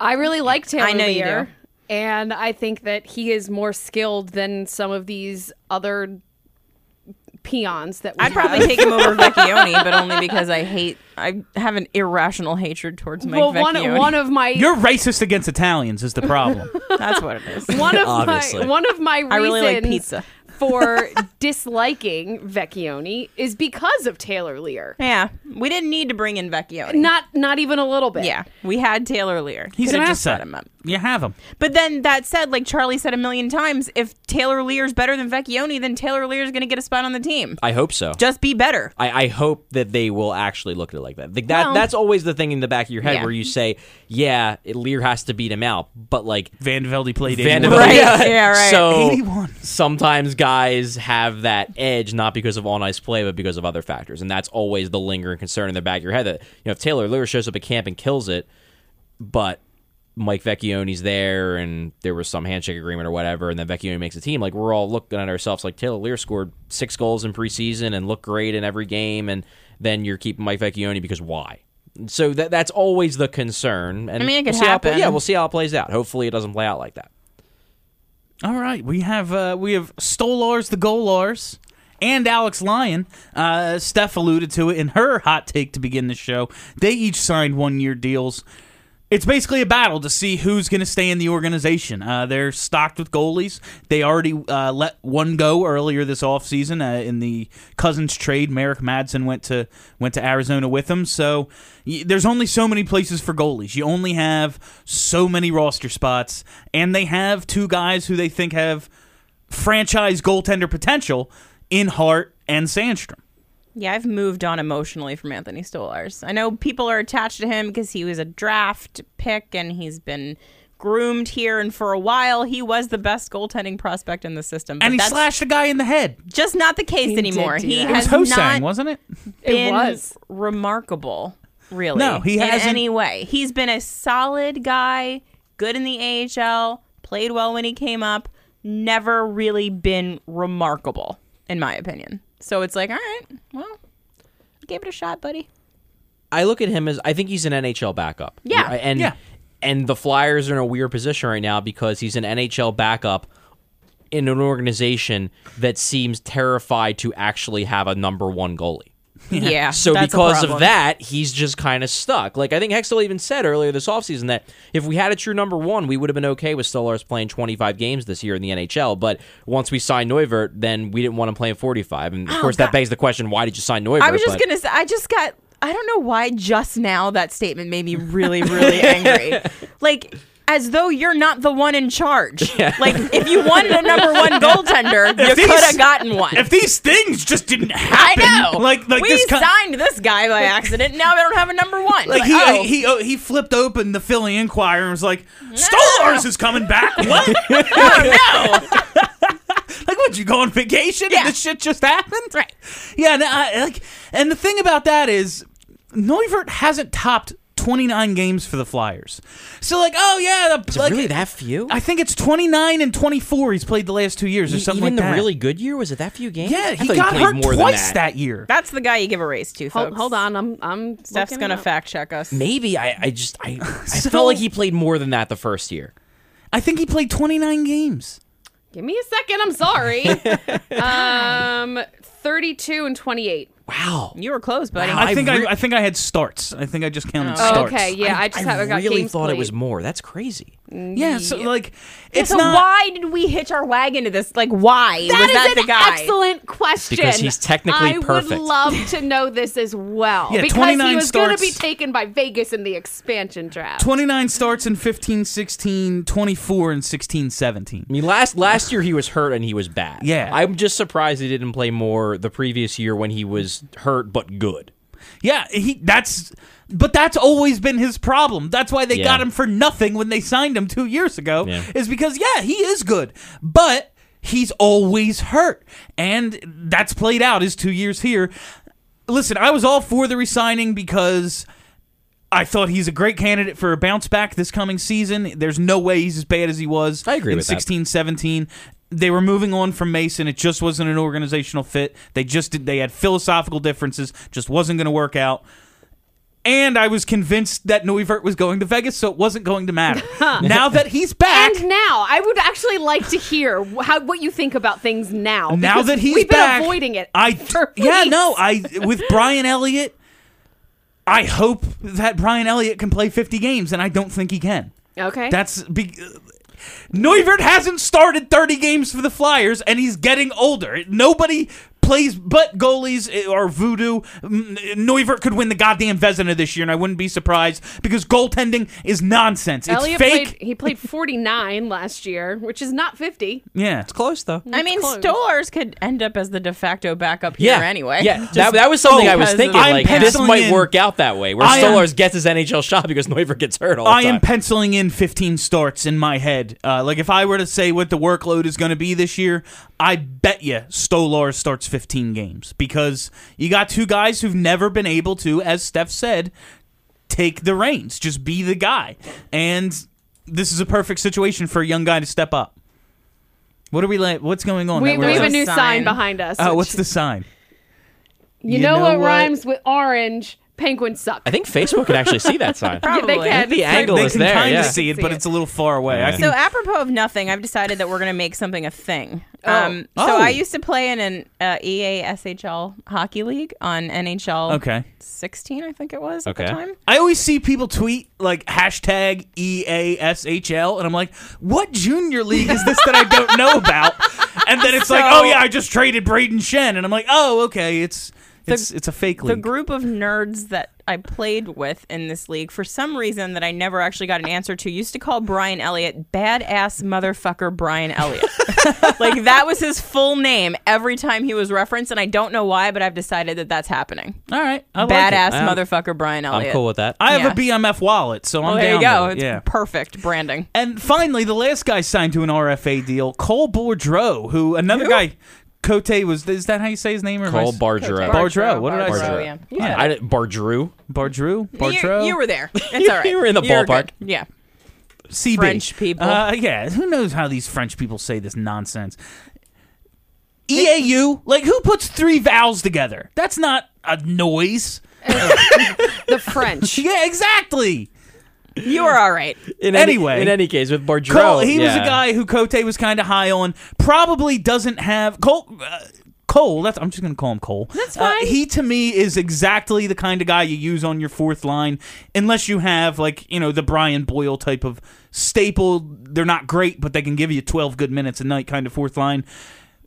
I really like Taylor I know you do. and I think that he is more skilled than some of these other peons that we I'd probably have. take him over Vecchione, but only because I hate. I have an irrational hatred towards Mike well, one Vecchione. one of my You're racist against Italians is the problem. That's what it is. one of Obviously. my one of my reasons I really like pizza. For disliking Vecchione is because of Taylor Leier. Yeah, we didn't need to bring in Vecchione. Not not even a little bit. Yeah, we had Taylor Lear. He's Could've an just asset. set him up. You have him. But then that said, like Charlie said a million times, if Taylor Leier's better than Vecchione, then Taylor Leier's going to get a spot on the team. I hope so. Just be better. I, I hope that they will actually look at it like that. Like, that Well- that's always the thing in the back of your head Yeah. where you say, yeah, Leier has to beat him out, but like Van Velde played Van 81. Right. Yeah. Yeah, right. So 81. sometimes guys have that edge not because of on ice play, but because of other factors, and that's always the lingering concern in the back of your head. That you know, if Taylor Leier shows up at camp and kills it, but Mike Vecchione's there and there was some handshake agreement or whatever, and then Vecchione makes a team. Like we're all looking at ourselves like Taylor Leier scored six goals in preseason and looked great in every game, and then you're keeping Mike Vecchione because why? So that that's always the concern. And I mean, it could we'll see how it play- happen. yeah, we'll see how it plays out. Hopefully, it doesn't play out like that. All right, we have uh, we have Stolarz the Golars and Alex Lyon. Uh, Steph alluded to it in her hot take to begin the show. They each signed one year deals. It's basically a battle to see who's going to stay in the organization. Uh, they're stocked with goalies. They already uh, let one go earlier this offseason uh, in the Cousins trade. Merrick Madsen went to went to Arizona with them. So y- there's only so many places for goalies. You only have so many roster spots, and they have two guys who they think have franchise goaltender potential in Hart and Sandstrom. Yeah, I've moved on emotionally from Anthony Stolarz. I know people are attached to him because he was a draft pick and he's been groomed here, and for a while he was the best goaltending prospect in the system. But And he that's slashed a guy in the head. just not the case He did anymore. do He that. It was has Hosang, not wasn't it? It was. remarkable. Really, No, he hasn't- any way. He's been a solid guy, good in the AHL, played well when he came up. Never really been remarkable, in my opinion. So it's like, all right, well, gave it a shot, buddy. I look at him as I think he's an NHL backup. Yeah. and Yeah. and the Flyers are in a weird position right now because he's an NHL backup in an organization that seems terrified to actually have a number one goalie. Yeah. So because of that, he's just kind of stuck. Like I think Hextall even said earlier this offseason that if we had a true number one, we would have been okay with Stolarz playing 25 games this year in the NHL. But once we signed Neuvirth, then we didn't want him playing 45. And of oh, course, that begs the question: Why did you sign Neuvirth? Oh, I was just But- gonna say, I just got. I don't know why just now that statement made me really, really angry. Like, as though you're not the one in charge. Like, if you wanted a number one goaltender, you could have gotten one. If these things just didn't happen, I know. like like we this signed this guy by accident. Now they don't have a number one. like But, he uh, oh, he oh, he flipped open the Philly Inquirer and was like, "Stolarz is coming back." What? Oh, no. like, would you go on vacation Yeah. and this shit just happened? Right. Yeah. No, I, uh, like, and the thing about that is, Neuvirth hasn't topped 29 games for the Flyers. So like, oh yeah, the, Is it really that few? I think it's 29 and 24 he's played the last two years or something Even like the that. really good year was it that few games? yeah, he got played hurt more twice than that. year. that's the guy you give a raise to, folks. Hold, hold on, I'm I'm Steph's gonna up. fact check us. Maybe I, I just I, I felt like he played more than that the first year. I think he played 29 games. Give me a second. I'm sorry. um, 32 and 28. Wow. You were close, buddy. Wow, I I think re- I, I think I had starts. I think I just counted Oh. starts. okay, yeah, I, just haven't got really games thought it was more. That's crazy. Yeah, so like it's so not why did we hitch our wagon to this? Like, why That was is that an the guy? excellent question. Because he's technically I perfect. would love to know this as well. Yeah, because 29 he was going to be taken by Vegas in the expansion draft. 29 starts in 15 16, 24 and 16 17. I mean, last last year he was hurt and he was bad. Yeah. I'm just surprised he didn't play more the previous year when he was hurt but good. Yeah, he that's but that's always been his problem. That's why they Yeah. got him for nothing when they signed him 2 years ago Yeah. is because yeah, he is good. But he's always hurt. And that's played out his 2 years here. Listen, I was all for the resigning because I thought he's a great candidate for a bounce back this coming season. There's no way he's as bad as he was I agree in with that. 16 17. They were moving on from Mason. It just wasn't an organizational fit. They just did, they had philosophical differences. Just wasn't going to work out. And I was convinced that Neuvirth was going to Vegas, so it wasn't going to matter. now that he's back, And now, I would actually like to hear how what you think about things now. now that he's we've back, been avoiding it. I yeah, no, I with Brian Elliott. I hope that Brian Elliott can play 50 games, and I don't think he can. Okay. That's be- Neuvirth hasn't started 30 games for the Flyers, and he's getting older. Nobody plays but goalies or voodoo. Neuvirth could win the goddamn Vezina this year, and I wouldn't be surprised because goaltending is nonsense. It's Elliott fake. played. He played 49 last year, which is not 50. yeah, It's close though. I mean, close. Stolarz could end up as the de facto backup here Yeah. anyway. Yeah, Just that, that was something I was thinking. of- I'm Like this might in- work out that way, where I am- Stolarz gets his NHL shot because Neuvirth gets hurt all the I time. am penciling in 15 starts in my head. Uh, like if I were to say what the workload is going to be this year, I bet you Stolar starts 15 games because you got two guys who've never been able to, as Steph said, take the reins, just be the guy. And this is a perfect situation for a young guy to step up. What are we like? What's going on? We, we have a new sign. sign. behind us. Oh, which- what's the sign? You, you know, know what, what? rhymes with orange? Penguins suck. I think Facebook can actually see that sign. Yeah, they Probably. can. The It's like- angle They is can there. kind yeah. of see it, but it's a little far away. I Yeah. can So apropos of nothing, I've decided that we're going to make something a thing. Oh. Um, Oh. So I used to play in an uh, EA SHL hockey league on NHL Okay. 16, I think it was at Okay. the time. I always see people tweet like hashtag E EASHL, and I'm like, what junior league is this that I don't know about? And then it's like, oh yeah, I just traded Brayden Schenn, and I'm like, oh okay, it's it's it's a fake league. The group of nerds that I played with in this league, for some reason that I never actually got an answer to, used to call Brian Elliott badass motherfucker Brian Elliott. like that was his full name every time he was referenced, and I don't know why, but I've decided that that's happening. All right, I like badass. Um, motherfucker Brian Elliott. I'm cool with that. I have a BMF wallet, so I'm Well, there you go. It's Yeah. perfect branding. And finally, the last guy signed to an RFA deal, Cole Boudreau, who another guy, Cote was. Is that how you say his name? Or am I Cole s- Bardreau. Bardreau. What did I Bardreau, say? Yeah. You Yeah. said I it. didn't, Bardrew. Bardreau. You- Bardreau. You, were there. It's all right. you were in the You're ballpark. good. Yeah. CB. French people. Uh, yeah, who knows how these French people say this nonsense? EAU, like who puts three vowels together? That's not a noise. the French. Yeah, exactly. You were all right. In Anyway. any, in any case, with Bardreau, Cole, he was a guy who Cote was kind of high on. Probably doesn't have Cole. Uh, Cole, that's I'm just gonna call him Cole. That's fine. he to me is exactly the kind of guy you use on your fourth line, unless you have like you know the Brian Boyle type of staple. They're not great, but they can give you 12 good minutes a night kind of fourth line.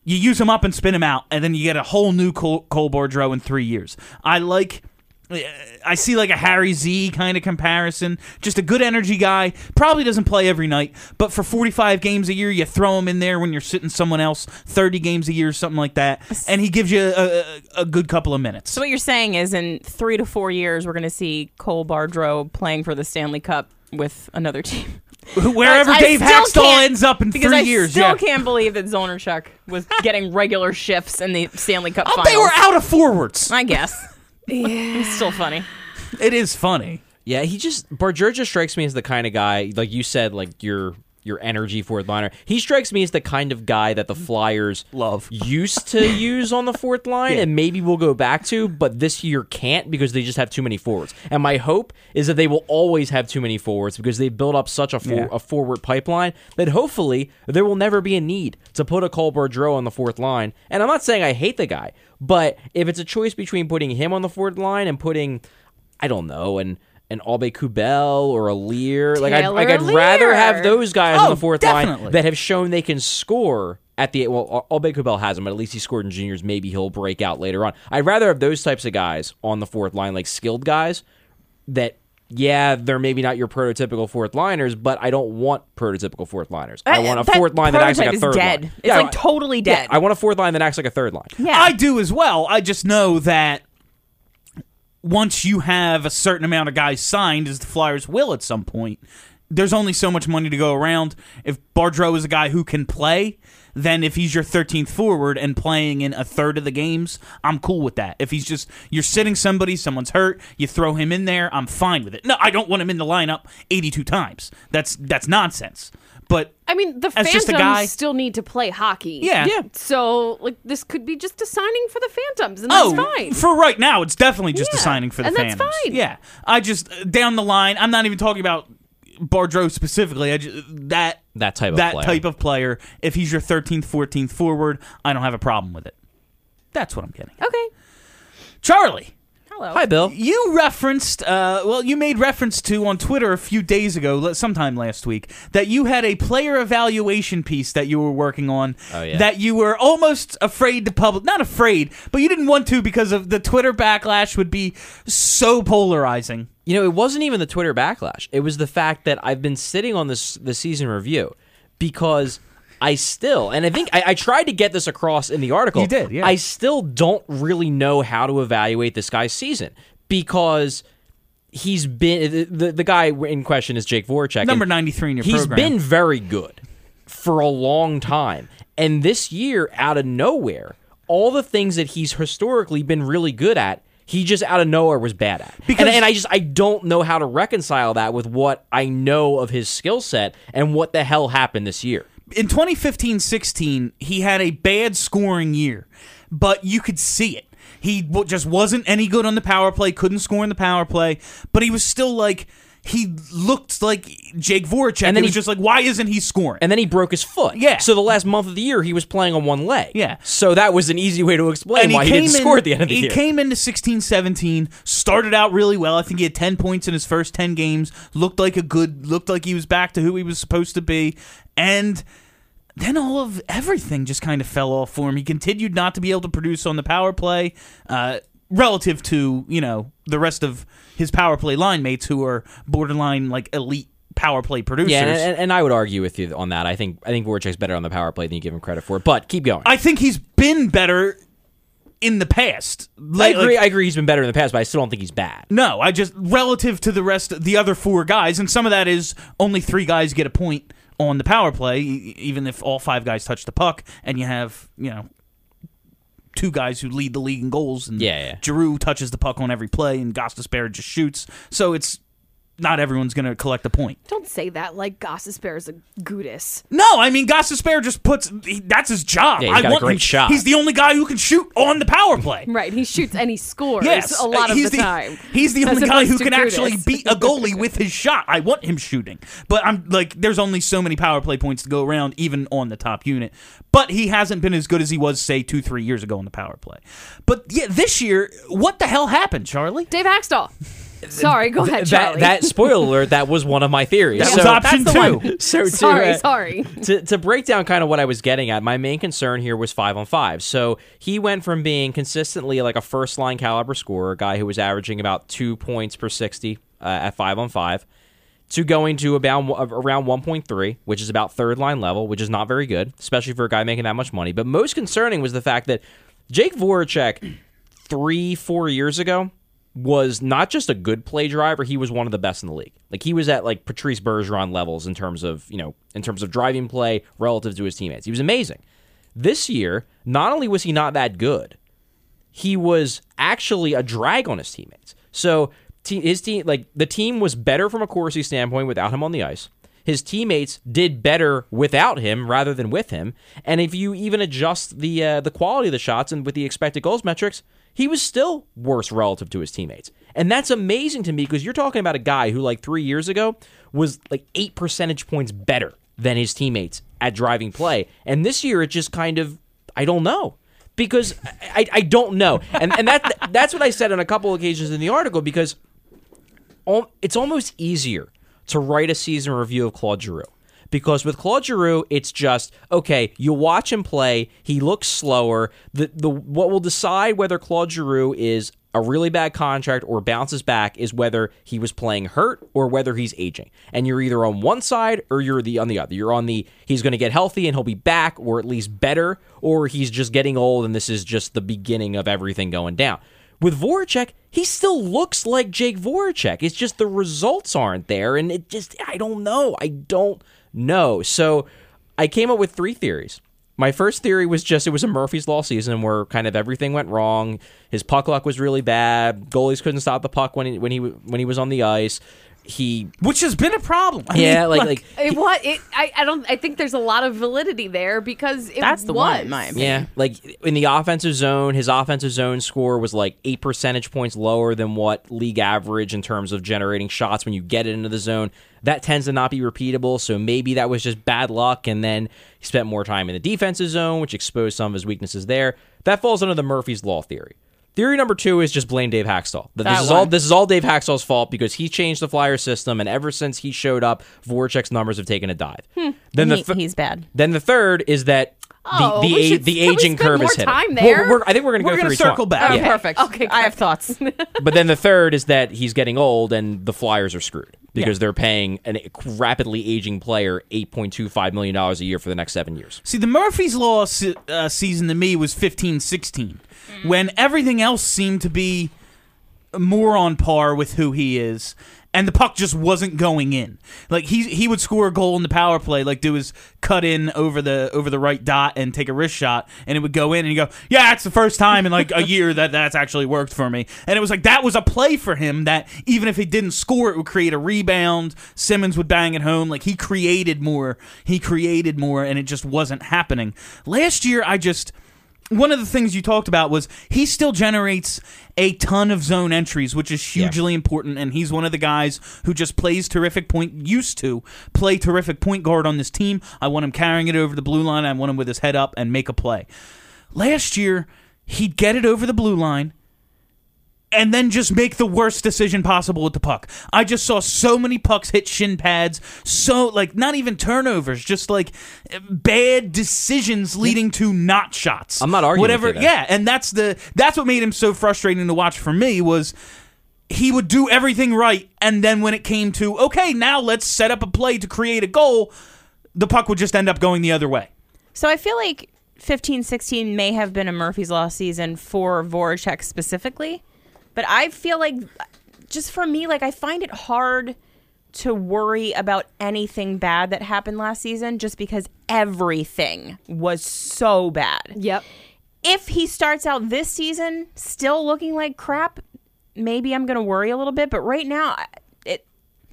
You use them up and spin them out, and then you get a whole new Cole, Cole Bardreau in three years. I like. I see like a Harry Z kind of comparison. Just a good energy guy. Probably doesn't play every night, but for 45 games a year, you throw him in there when you're sitting someone else 30 games a year, something like that, and he gives you a, a, a good couple of minutes. So what you're saying is, in three to four years, we're going to see Cole Bardreau playing for the Stanley Cup with another team. Wherever I Dave still Hakstol ends up in three I years, still yeah. can't believe that Zolnierczyk was getting regular shifts in the Stanley Cup Oh, finals. they were out of forwards. I guess. It's still funny. It is funny. Yeah, he just Bardreau just strikes me as the kind of guy, like you said, like your your energy fourth liner. He strikes me as the kind of guy that the mm. Flyers Love. used to use on the fourth line, and maybe we'll go back to, but this year can't because they just have too many forwards. And my hope is that they will always have too many forwards because they've built up such a, for- Yeah. a forward pipeline that hopefully there will never be a need to put a Cole Bardreau on the fourth line. And I'm not saying I hate the guy, but if it's a choice between putting him on the fourth line and putting, I don't know, an an Aube-Kubel or a Lear, like I'd, like I'd Taylor rather have those guys on Oh, the fourth definitely. line that have shown they can score at the well. Aube-Kubel hasn't, but at least he scored in juniors. Maybe he'll break out later on. I'd rather have those types of guys on the fourth line, like skilled guys that. Yeah, they're maybe not your prototypical fourth liners, but I don't want prototypical fourth liners. I That- want a fourth line that acts like a prototype is third dead. line. It's Yeah, like I- totally yeah, dead. I want a fourth line that acts like a third line. yeah. I do as well. I just know that once you have a certain amount of guys signed, as the Flyers will at some point, there's only so much money to go around. If Bardreau is a guy who can play, then if he's your 13th forward and playing in a third of the games, I'm cool with that. If he's just you're sitting somebody, someone's hurt, you throw him in there, I'm fine with it. No, I don't want him in the lineup 82 times. That's that's nonsense. But I mean, the As Phantoms just a guy- still need to play hockey. Yeah. Yeah. So, like, this could be just a signing for the Phantoms, and oh, that's oh, fine. for right now, it's definitely just a Yeah, signing for the and that's Phantoms. fine. Yeah, I just uh, down the line. I'm not even talking about Bardreau specifically. I just that That type of that player. type of player. If he's your 13th, 14th forward, I don't have a problem with it. That's what I'm getting. okay. Charlie, Hello. Hi, Bill. you referenced, uh, well, you made reference to on Twitter a few days ago, sometime last week, that you had a player evaluation piece that you were working on. Oh, yeah. That you were almost afraid to publish, not afraid, but you didn't want to because of the Twitter backlash would be so polarizing. You know, it wasn't even the Twitter backlash. It was the fact that I've been sitting on this the season review because I still, and I think I, I tried to get this across in the article. You did, yeah. I still don't really know how to evaluate this guy's season because he's been the, the, the guy in question is Jake Voracek. Number 93 in your He's program. been very good for a long time, and this year, out of nowhere, all the things that he's historically been really good at. He just out of nowhere was bad at, Because- and, and I just I don't know how to reconcile that with what I know of his skill set and what the hell happened this year. In 2015-16 he had a bad scoring year but you could see it. He just wasn't any good on the power play couldn't score in the power play but he was still like he looked like Jake Voracek And and then he was just like why isn't he scoring And then he broke his foot. Yeah. So the last month of the year, he was playing on one leg. Yeah. So that was an easy way to explain why he didn't score at the end of the he year. He came into 16 17 started out really well i think he had 10 points in his first 10 games looked like a good looked like he was back to who he was supposed to be and then all of everything just kind of fell off for him he continued not to be able to produce on the power play uh, relative to you know the rest of his power play line mates who are borderline like elite power play producers yeah, and, and, I would argue with you on that. I think I think Voracek's better on the power play than you give him credit for. But keep going. I, I think he's been better in the past Like- agree. like- I agree. He's been better in the past, but I still don't think he's bad. No, I just relative to the rest, the other four guys, and some of that is only three guys get a point on the power play, even if all five guys touch the puck, and you have you know two guys who lead the league in goals, and Yeah, yeah. Giroux touches the puck on every play, and Gostisbehere just shoots. So it's not everyone's going to collect a point. Don't say that like Gostisbehere is a goodis. No, I mean Gostisbehere just puts he, that's his job. Yeah, he's I got a want great him, shot. He's the only guy who can shoot on the power play. Right. He shoots and he scores Yes, a lot of he's the, time. He's the as only guy opposed who to can actually beat a goalie with his shot. I want him shooting, but I'm like, there's only so many power play points to go around, even on the top unit. But he hasn't been as good as he was, say, two, three years ago on the power play. But yeah, this year, what the hell happened, Charlie? Dave Hakstol. Sorry, go ahead, That, Charlie. that spoiler alert. That was one of my theories. That so, was option two. one. So to, sorry, uh, sorry. to, to break down kind of what I was getting at, my main concern here was five on five. So he went from being consistently like a first line caliber scorer, a guy who was averaging about two points per 60 uh, at five on five, to going to about around 1.3, which is about third line level, which is not very good, especially for a guy making that much money. But most concerning was the fact that Jake Voracek, three, four years ago, was not just a good play driver, he was one of the best in the league. Like he was at like Patrice Bergeron levels in terms of, you know, in terms of driving play relative to his teammates. He was amazing. This year, not only was he not that good, he was actually a drag on his teammates. So his team, like the team, was better from a Corsi standpoint without him on the ice. His teammates did better without him rather than with him. And if you even adjust the uh, the quality of the shots and with the expected goals metrics, he was still worse relative to his teammates. And that's amazing to me because you're talking about a guy who, like three years ago, was like eight percentage points better than his teammates at driving play. And this year, it just kind of, I don't know because I, I don't know, and and that that's what I said on a couple occasions in the article because it's almost easier to write a season review of Claude Giroux because with Claude Giroux, it's just okay. You watch him play; he looks slower. The the what will decide whether Claude Giroux is a really bad contract or bounces back is whether he was playing hurt or whether he's aging. And you're either on one side or you're the on the other. You're on the he's going to get healthy and he'll be back or at least better, or he's just getting old and this is just the beginning of everything going down. with Voracek, he still looks like Jake Voracek. It's just the results aren't there, and it just I don't know. I don't know. So I came up with three theories. My first theory was just it was a Murphy's Law season where kind of everything went wrong. His puck luck was really bad. Goalies couldn't stop the puck when he, when he when he was on the ice. He which has been a problem. I yeah, mean, like like It, what it, I, I don't I think there's a lot of validity there because it That's the was. one, in my opinion. Yeah, like in the offensive zone, his offensive zone score was like eight percentage points lower than what league average in terms of generating shots when you get it into the zone. That tends to not be repeatable, so maybe that was just bad luck. And then he spent more time in the defensive zone, which exposed some of his weaknesses there. That falls under the Murphy's Law theory. Theory number two is just blame Dave Hakstol. That That this is all this is all Dave Hakstol's fault because he changed the flyer system, and ever since he showed up, Voracek's numbers have taken a dive. Then And the he- th- he's bad. then the third is that the Oh, the, we a- should- the can we aging curve more is hitting. time Well, there? we're- I think we're going to go gonna through each circle one. back. Oh, Yeah. perfect. Okay, I have thoughts. But then the third is that he's getting old and the Flyers are screwed because Yeah. they're paying a rapidly aging player eight point two five million dollars a year for the next seven years. See, the Murphy's Law se- uh, season to me was 15 16, Mm-hmm. when everything else seemed to be more on par with who he is. And the puck just wasn't going in. Like he he would score a goal in the power play, like do his cut in over the over the right dot and take a wrist shot, and it would go in, and you go, yeah, it's the first time in like a year that that's actually worked for me. And it was like that was a play for him that even if he didn't score, it would create a rebound. Simmonds would bang it home. Like he created more, he created more, and it just wasn't happening. Last year, I just one of the things you talked about was he still generates a ton of zone entries, which is hugely important. And he's one of the guys who just plays terrific point, used to play terrific point guard on this team. I want him carrying it over the blue line. I want him with his head up and make a play. Last year, he'd get it over the blue line and then just make the worst decision possible with the puck. I just saw so many pucks hit shin pads, so like not even turnovers, just like bad decisions leading to not shots. I'm not arguing whatever. with you yeah, and that's the that's what made him so frustrating to watch for me was he would do everything right, and then when it came to okay, now let's set up a play to create a goal, the puck would just end up going the other way. So I feel like 15 16 may have been a Murphy's Law season for Voracek specifically, but I feel like just for me, like I find it hard to worry about anything bad that happened last season just because everything was so bad. Yep. If he starts out this season still looking like crap, maybe I'm going to worry a little bit, but right now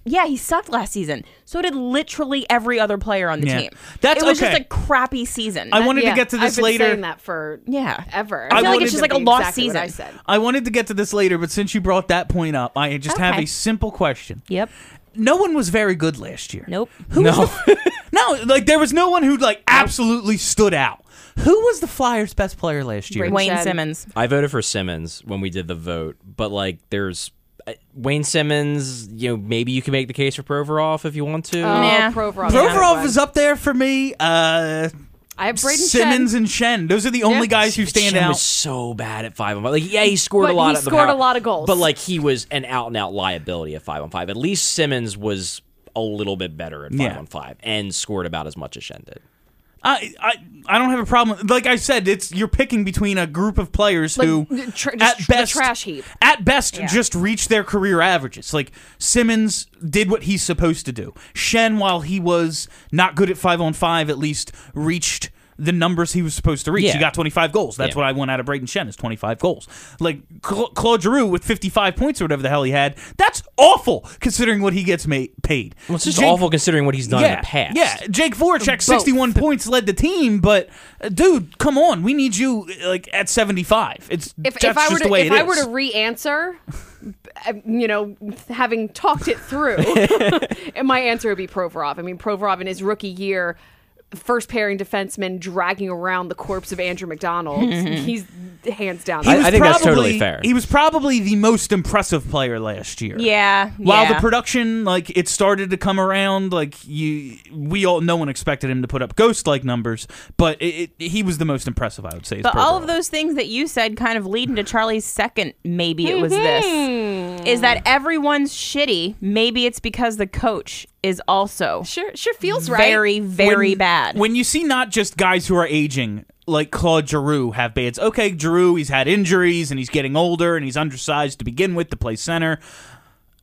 yeah, he sucked last season. So did literally every other player on the Yeah. team. That's it was okay. just a crappy season. I wanted Yeah, to get to this I've been later. Saying that for Yeah. ever. I feel like wanted it's just to like a be lost exactly what I said. I wanted to get to this later, but since you brought that point up, I just have Okay. a simple question. Yep. No one was very good last year. Nope. no, No, like there was no one who like absolutely stood out. Who was the Flyers' best player last year? Wayne Schenn. Simmonds. I voted for Simmonds when we did the vote, but like there's Wayne Simmonds. You know, maybe you can make the case for Provorov if you want to. Oh, Nah. Provorov. Provorov is up there for me. Uh, I have Brayden Simmonds Schenn. and Schenn. Those are the only Yeah. guys who stand Schenn out. was so bad at five on five. Like, yeah, he scored But a lot. he at the scored power- a lot of goals. But like, he was an out and out liability at five on five. At least Simmonds was a little bit better at five Yeah. on five and scored about as much as Schenn did. I, I I don't have a problem. Like I said, it's you're picking between a group of players Like, who, tr- just at the best, trash heap. at best, just reach their career averages. Like Simmonds did what he's supposed to do. Schenn, while he was not good at five on five, at least reached the numbers he was supposed to reach. Yeah. He got 25 goals. That's Yeah. what I want out of Brayden Schenn is 25 goals. Like Cla- Claude Giroux with 55 points or whatever the hell he had. That's awful considering what he gets ma- paid. Well, it's just Jake- awful considering what he's done yeah, in the past. Yeah, Jake Voracek, Both. 61 points, led the team, but uh, dude, come on, we need you uh, like at 75. It's If, that's if I were just to the way if it I were to re-answer, uh, you know, having talked it through, and my answer would be Provorov. I mean, Provorov in his rookie year, first pairing defenseman dragging around the corpse of Andrew MacDonald. He's hands down. He I- was I think that's probably- totally fair. He was probably the most impressive player last year. Yeah. While yeah. the production, like it started to come around, like you, we all, no one expected him to put up ghost-like numbers, but it, it, he was the most impressive. I would say. is But all Provorov. of those things that you said kind of lead into Charlie's second. Maybe it was Mm-hmm. this. Is that mm. everyone's shitty? Maybe it's because the coach is also sure, sure feels right. very, very When- bad. When you see not just guys who are aging, like Claude Giroux have bad. Okay, Giroux, he's had injuries and he's getting older and he's undersized to begin with to play center.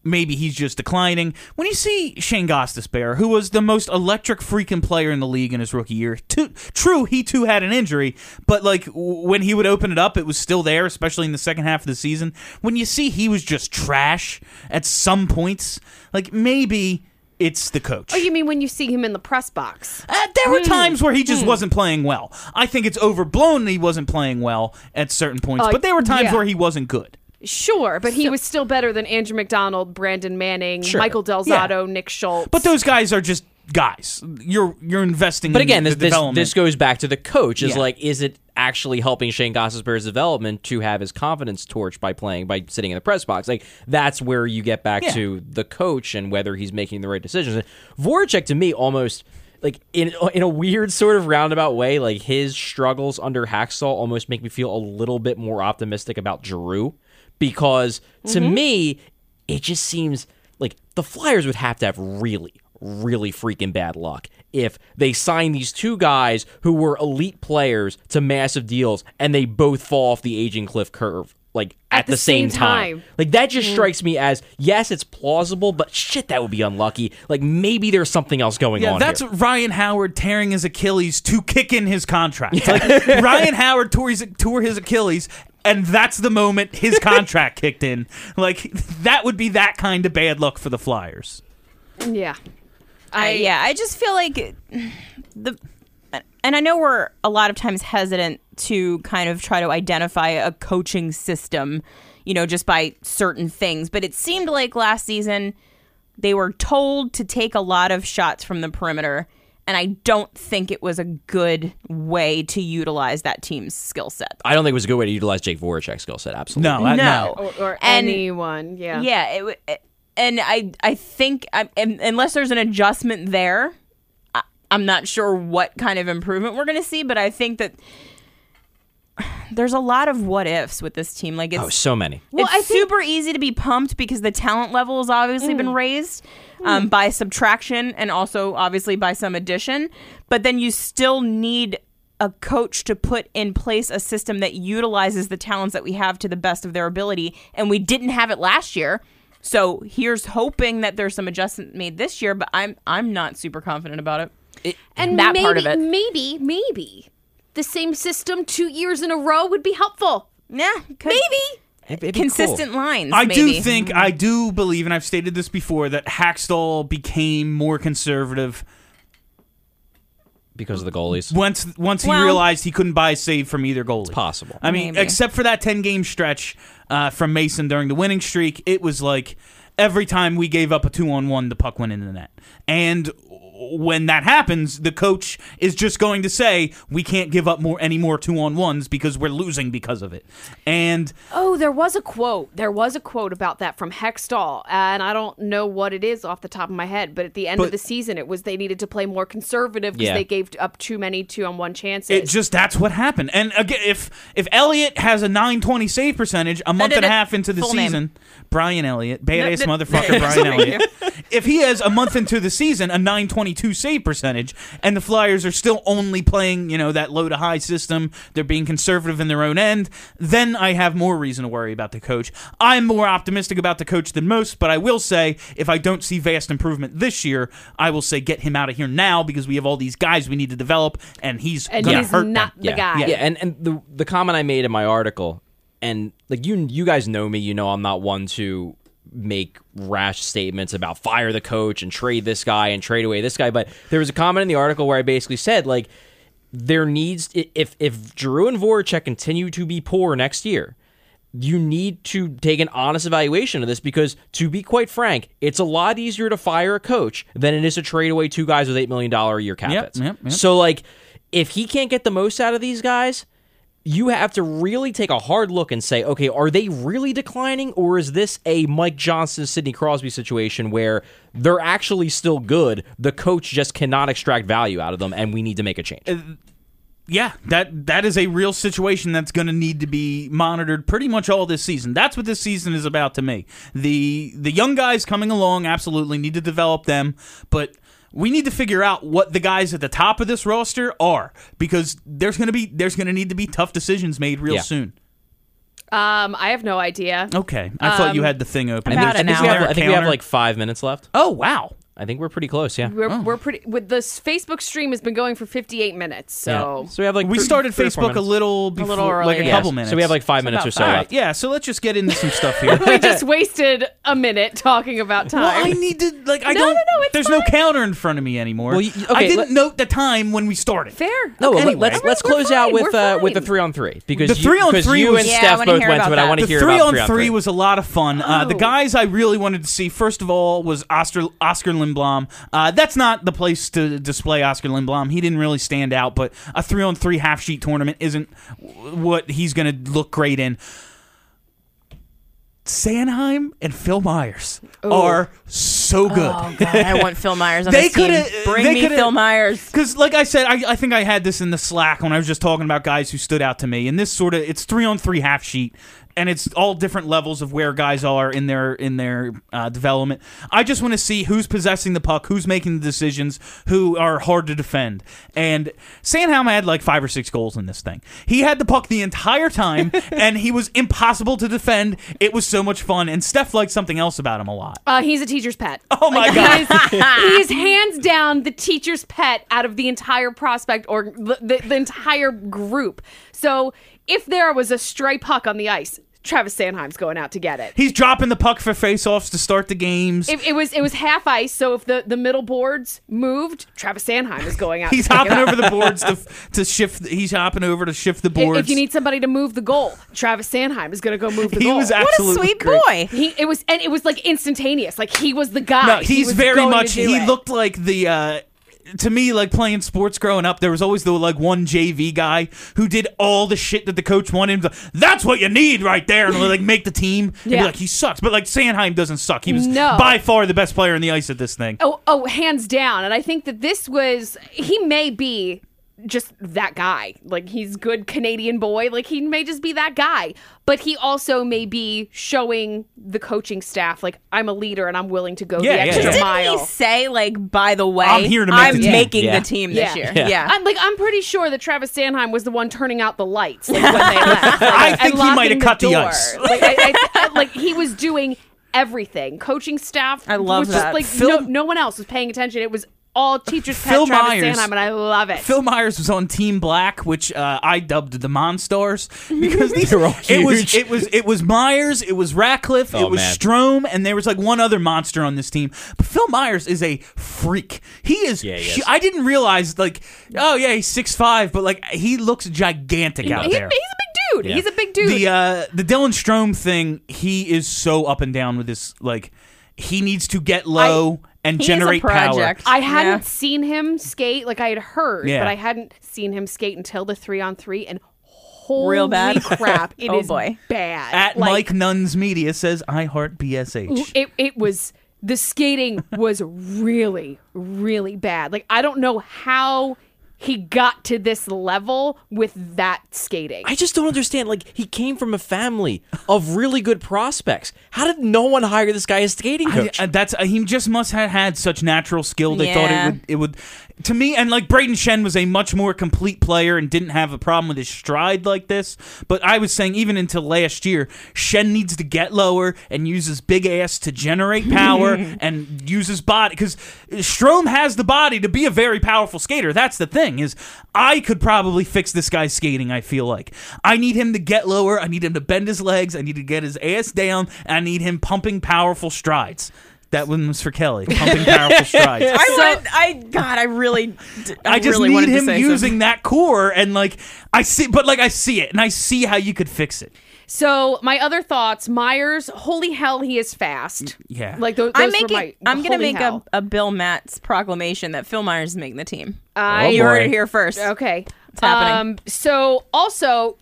Maybe he's just declining. When you see Shane Gostisbehere, who was the most electric freaking player in the league in his rookie year, too, true, he too had an injury, but like when he would open it up, it was still there, especially in the second half of the season. When you see he was just trash at some points, like maybe it's the coach. Oh, you mean when you see him in the press box? Uh, there were Hmm. times where he just wasn't playing well. I think it's overblown that he wasn't playing well at certain points, Uh, but there were times yeah. where he wasn't good. Sure, but he was still better than Andrew MacDonald, Brandon Manning, Sure. Michael Del Zotto, Nick Schultz. But those guys are just guys. You're you're investing. But in again, the this, this development. this goes back to the coach. Is Yeah. like, is it actually helping Shane Gostisbehere's development to have his confidence torched by playing by sitting in the press box? Like that's where you get back Yeah. to the coach and whether he's making the right decisions. And Voracek to me almost like in in a weird sort of roundabout way, like his struggles under Hacksaw almost make me feel a little bit more optimistic about Giroux because to mm-hmm. me it just seems like the Flyers would have to have really, really freaking bad luck if they sign these two guys who were elite players to massive deals and they both fall off the aging cliff curve like at, the same, same time. time. Like that just mm. strikes me as yes, it's plausible, but shit, that would be unlucky. Like maybe there's something else going Yeah, on. that's here. Ryan Howard tearing his Achilles to kick in his contract. Like Ryan Howard tore his, tore his Achilles, and that's the moment his contract kicked in. Like that would be that kind of bad luck for the Flyers. yeah, I, yeah, I just feel like the, and I know we're a lot of times hesitant to kind of try to identify a coaching system, you know, just by certain things. But it seemed like last season they were told to take a lot of shots from the perimeter, and I don't think it was a good way to utilize that team's skill set. I don't think it was a good way to utilize Jake Voracek's skill set. Absolutely. No, I- No, or, or And- anyone. Yeah, Yeah, it, w- it- and I I think I, and, unless there's an adjustment there, I, I'm not sure what kind of improvement we're going to see. But I think that there's a lot of what ifs with this team. Like it's Oh, so many. Well, it's think- super easy to be pumped because the talent level has obviously Mm. been raised um, by subtraction and also obviously by some addition. But then you still need a coach to put in place a system that utilizes the talents that we have to the best of their ability. And we didn't have it last year. So here's hoping that there's some adjustment made this year, but I'm I'm not super confident about it. And that maybe, part of it. maybe, maybe the same system two years in a row would be helpful. Yeah, Maybe. It'd- it'd be cool. consistent lines. I maybe. do think I do believe, and I've stated this before, that Hakstol became more conservative because of the goalies. once once he realized he couldn't buy a save from either goalie. possible. I mean, Maybe. except for that ten game stretch uh, from Mason during the winning streak, it was like every time we gave up a two on one, the puck went in the net. And when that happens, the coach is just going to say, "We can't give up more any more two on ones because we're losing because of it." And Oh, there was a quote. There was a quote about that from Hextall, and I don't know what it is off the top of my head. But at the end But- of the season, it was they needed to play more conservative because Yeah. they gave up too many two-on-one chances. It just that's what happened. And again, if if Elliott has a 920 save percentage a month no, and a half into the full name. season, Brian Elliott, badass motherfucker Brian Elliott. If he has a month into the season a 922 save percentage and the Flyers are still only playing, you know, that low to high system, they're being conservative in their own end, then I have more reason to worry about the coach. I'm more optimistic about the coach than most, but I will say if I don't see vast improvement this year, I will say get him out of here now because we have all these guys we need to develop and he's and gonna he's hurt not them. the yeah. guy. Yeah, and and the the comment I made in my article, and like you you guys know me, you know I'm not one to make rash statements about fire the coach and trade this guy and trade away this guy. But there was a comment in the article where I basically said like there needs if if Giroux and Voracek continue to be poor next year. You need to take an honest evaluation of this because, to be quite frank, it's a lot easier to fire a coach than it is to trade away two guys with eight million dollar a year cap Yep, yep, yep. So, like, if he can't get the most out of these guys, you have to really take a hard look and say, okay, are they really declining, or is this a Mike Johnston, Sidney Crosby situation where they're actually still good? The coach just cannot extract value out of them, and we need to make a change. Uh, yeah, that that is a real situation that's going to need to be monitored pretty much all this season. That's what this season is about to me. The the young guys coming along absolutely need to develop them, but we need to figure out what the guys at the top of this roster are because there's gonna be there's gonna need to be tough decisions made real Yeah. soon. Um, I have no idea. Okay, I thought you had the thing open. I think, About I an think we hour. have, I think we have like five minutes left. Oh wow. I think we're pretty close. Yeah. We're, we're pretty. With this Facebook stream has been going for 58 minutes, so Yeah. So we have like We three- started three Facebook a little before, little like a. Yeah, couple minutes. So we have like five minutes or so All right, yeah. So let's just get into some stuff here. we just wasted a minute talking about time. Well, I need to like I No, don't. no, no, it's there's no counter in front of me anymore. Well, you- I didn't let- note the time when we started. Fair. No, Okay. let- let's let's We're close out fine, with we're uh, with the three on three because The three on three you was- and Yeah, I Steph wanna both hear went to about it. I that. want to The hear three about on three three, on three. was a lot of fun. Uh, the Oh. guys I really wanted to see, first of all, was Oskar Oskar Lindblom. Uh, that's not the place to display Oskar Lindblom. He didn't really stand out, but a three on three half sheet tournament isn't what he's going to look great in. Sanheim and Phil Myers are so good. Oh god, I want Phil Myers on They this team. Bring they me Phil Myers. Because, like I said, I, I think I had this in the Slack when I was just talking about guys who stood out to me. And this sort of it's three on three half sheet, and it's all different levels of where guys are in their in their uh, development. I just want to see who's possessing the puck, who's making the decisions, who are hard to defend. And Sanheim had like five or six goals in this thing. He had the puck the entire time, and he was impossible to defend. It was so much fun, and Steph liked something else about him a lot. Uh, he's a teacher's pet. Oh my god! He is, he is hands down the teacher's pet out of the entire prospect or the, the, the entire group. So if there was a stray puck on the ice, Travis Sanheim's going out to get it. He's dropping the puck for faceoffs to start the games. It, it was it was half ice, so if the, the middle boards moved, Travis Sanheim is going out. He's to pick it hopping over the boards to to shift. He's hopping over to shift the If- boards. If you need somebody to move the goal, Travis Sanheim is going to go move the he goal. was What a sweet great. boy. he it was and it was like instantaneous. Like he was the guy. No, He he's was very going much. He it. looked like the. uh to me, like playing sports growing up, there was always the like one JV guy who did all the shit that the coach wanted to. That's what you need right there, and like make the team. And be Yeah. like he sucks, but like Sanheim doesn't suck. He was No. by far the best player on the ice at this thing. Oh, oh, hands down. And I think that this was he may be just that guy. Like he's good Canadian boy. Like he may just be that guy. But he also may be showing the coaching staff like I'm a leader and I'm willing to go Yeah, the yeah, extra yeah. Didn't he say like, by the way, I'm here to make I'm the team." making Yeah. the team Yeah. this year? Yeah. Yeah. I'm like I'm pretty sure that Travis Sanheim was the one turning out the lights like, when they left. Like, I think he might have cut the door. ice. Like, I, I, like he was doing everything. Coaching staff. I love was just that. like Phil- no, no one else was paying attention. It was all teachers. Pet Phil Travis Myers- Sanheim, and I love it. Phil Myers was on Team Black, which uh, I dubbed the Monstars because these They're all it was it was it was Myers, it was Ratcliffe, Oh, it was man. Strome, and there was like one other monster on this team. But Phil Myers is a freak. He is. Yeah, he is. I didn't realize like oh yeah he's six five, but like he looks gigantic out He- there. he's a big dude. Yeah. He's a big dude. The uh, the Dylan Strome thing, he is so up and down with this. Like he needs to get low and He generate power. I hadn't Yeah. seen him skate like I had heard, Yeah. but I hadn't seen him skate until the three on three. And holy Real bad? crap, it oh, is Oh, boy. bad. At Like, Mike Nunn's Media says, "I heart BSH." it it was the skating was really really bad. Like I don't know how he got to this level with that skating. I just don't understand. Like he came from a family of really good prospects. How did no one hire this guy as skating I- coach? uh, that's uh, he just must have had such natural skill. They thought it would it would to me and like Brayden Schenn was a much more complete player and didn't have a problem with his stride like this. But I was saying even until last year, Shen needs to get lower and use his big ass to generate power and use his body because Strome has the body to be a very powerful skater. That's the thing is I could probably fix this guy's skating. I feel like I need him to get lower. I need him to bend his legs. I need to get his ass down. And I need him pumping powerful strides. That one was for Kelly. Pumping powerful strides. I want. I God. I really. d- I, I just really need to him say using something. that core and like I see, but like I see it and I see how you could fix it. so my other thoughts, Myers, holy hell, he is fast. Yeah. like those. I'm those were making. my- I'm gonna holy make hell. a, a Bill Matz proclamation that Phil Myers is making the team. I- Oh, you heard boy. it here first. Okay. It's happening. Um, so also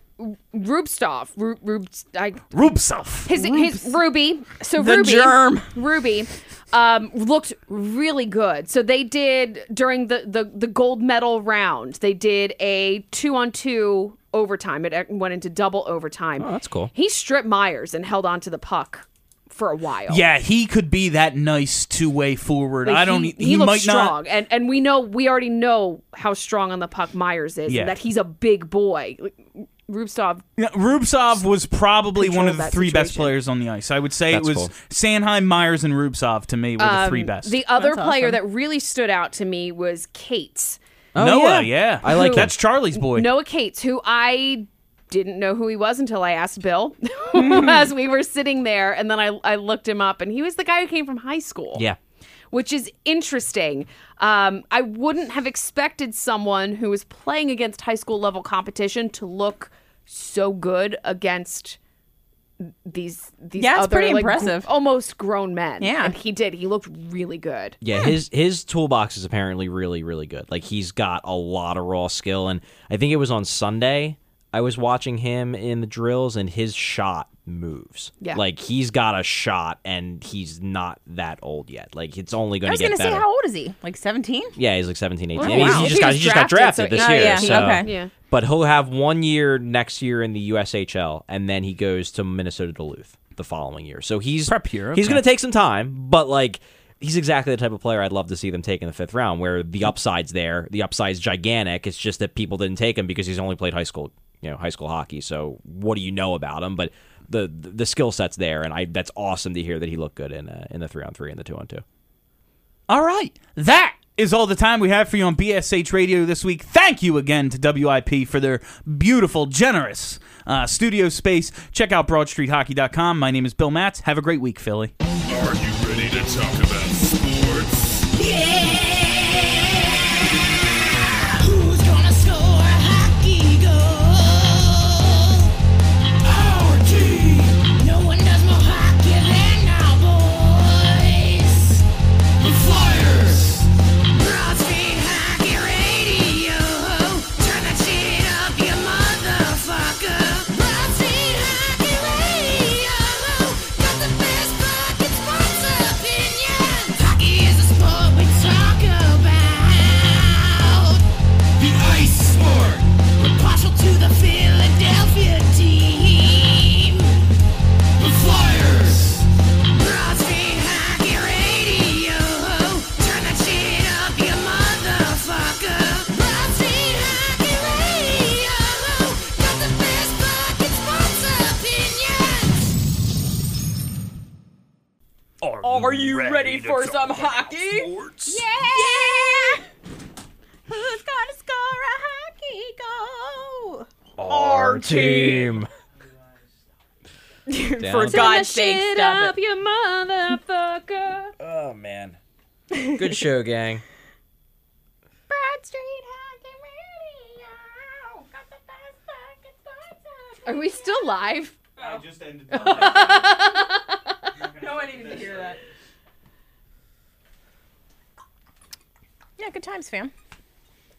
Rubtsov, Ru- Rub, I, Rubtsov. his his Ruby. So The Ruby, germ. Ruby, um, looked really good. So they did during the the the gold medal round. They did a two on two overtime. It went into double overtime. Oh, that's cool. He stripped Myers and held on to the puck for a while. Yeah, he could be that nice two way forward. Like, I don't. He, He, he looks might strong, not. and and we know we already know how strong on the puck Myers is, Yeah. and that he's a big boy. Like, Rubtsov, Yeah, Rubtsov was probably one of the Controlled that three best situation. players on the ice. I would say That's it was cool. Sanheim, Myers, and Rubtsov to me were the three um, best. The other That's player awesome. that really stood out to me was Cates. Oh, Noah, yeah. I like That's Charlie's boy. Noah Cates, who I didn't know who he was until I asked Bill as we were sitting there, and then I I looked him up, and he was the guy who came from high school. Yeah. which is interesting. Um, I wouldn't have expected someone who was playing against high school level competition to look so good against these these Yeah, it's other, pretty like, gr- almost grown men. Yeah. and he did. He looked really good. Yeah, hmm. his his toolbox is apparently really really good. Like he's got a lot of raw skill, and I think it was on Sunday I was watching him in the drills, and his shot moves. Yeah. like he's got a shot, and he's not that old yet. Like it's only going to I was going to say, how old is he? Like 17? yeah, he's like 17, 18. Oh, I mean. He just got he just got drafted, drafted so- this oh, year. yeah, so okay. Yeah. but he'll have one year next year in the USHL, and then he goes to Minnesota Duluth the following year. So he's Prep year, He's going to take some time, but like he's exactly the type of player I'd love to see them take in the fifth round, where the upside's there. The upside's gigantic. It's just that people didn't take him because he's only played high school, you know, high school hockey. So what do you know about him? But the the skill set's there, and I that's awesome to hear that he looked good in uh, in the three on three and the two on two. All right. That is all the time we have for you on BSH Radio this week. Thank you again to WIP for their beautiful, generous uh, studio space. Check out BroadStreetHockey.com. My name is Bill Matz. Have a great week, Philly. Are you ready to talk Are you ready, for some hockey? Yeah! Who's gonna score a hockey goal? Our team. For God's sake, shit stop up, it. you motherfucker. Oh man, good show, gang. Broad Street Hockey Radio. Got the best fucking sports Are we still live? I just ended. No one needed to hear that. Yeah, good times, fam.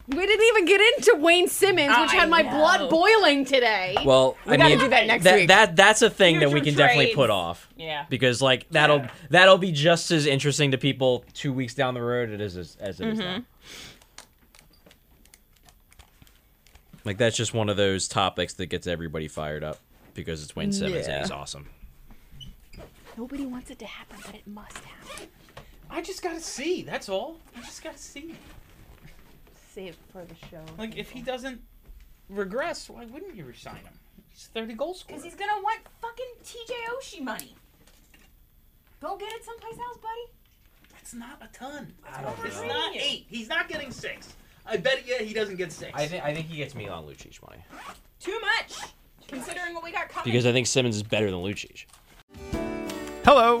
We didn't even get into Wayne Simmonds, which I had my know. blood boiling today. Well, I gotta mean, do that next that, week. That that's a thing that we Future can definitely put off. Yeah. because like that'll that'll be just as interesting to people two weeks down the road as as, as it is Mm-hmm. now. Like that's just one of those topics that gets everybody fired up because it's Wayne Simmonds and he's awesome. Nobody wants it to happen, but it must happen. I just gotta see. That's all. I just gotta see. Save for the show. Like, if he doesn't regress, why wouldn't you resign him? He's 30 goal scorer. Because he's gonna want fucking TJ Oshie money. Go get it someplace else, buddy. That's not a ton. I don't It's It's not eight. He's not getting six. I bet you he doesn't get six. I think I think he gets Milan Lucic money Too much, considering what we got coming. because I think Simmonds is better than Lucic. Hello,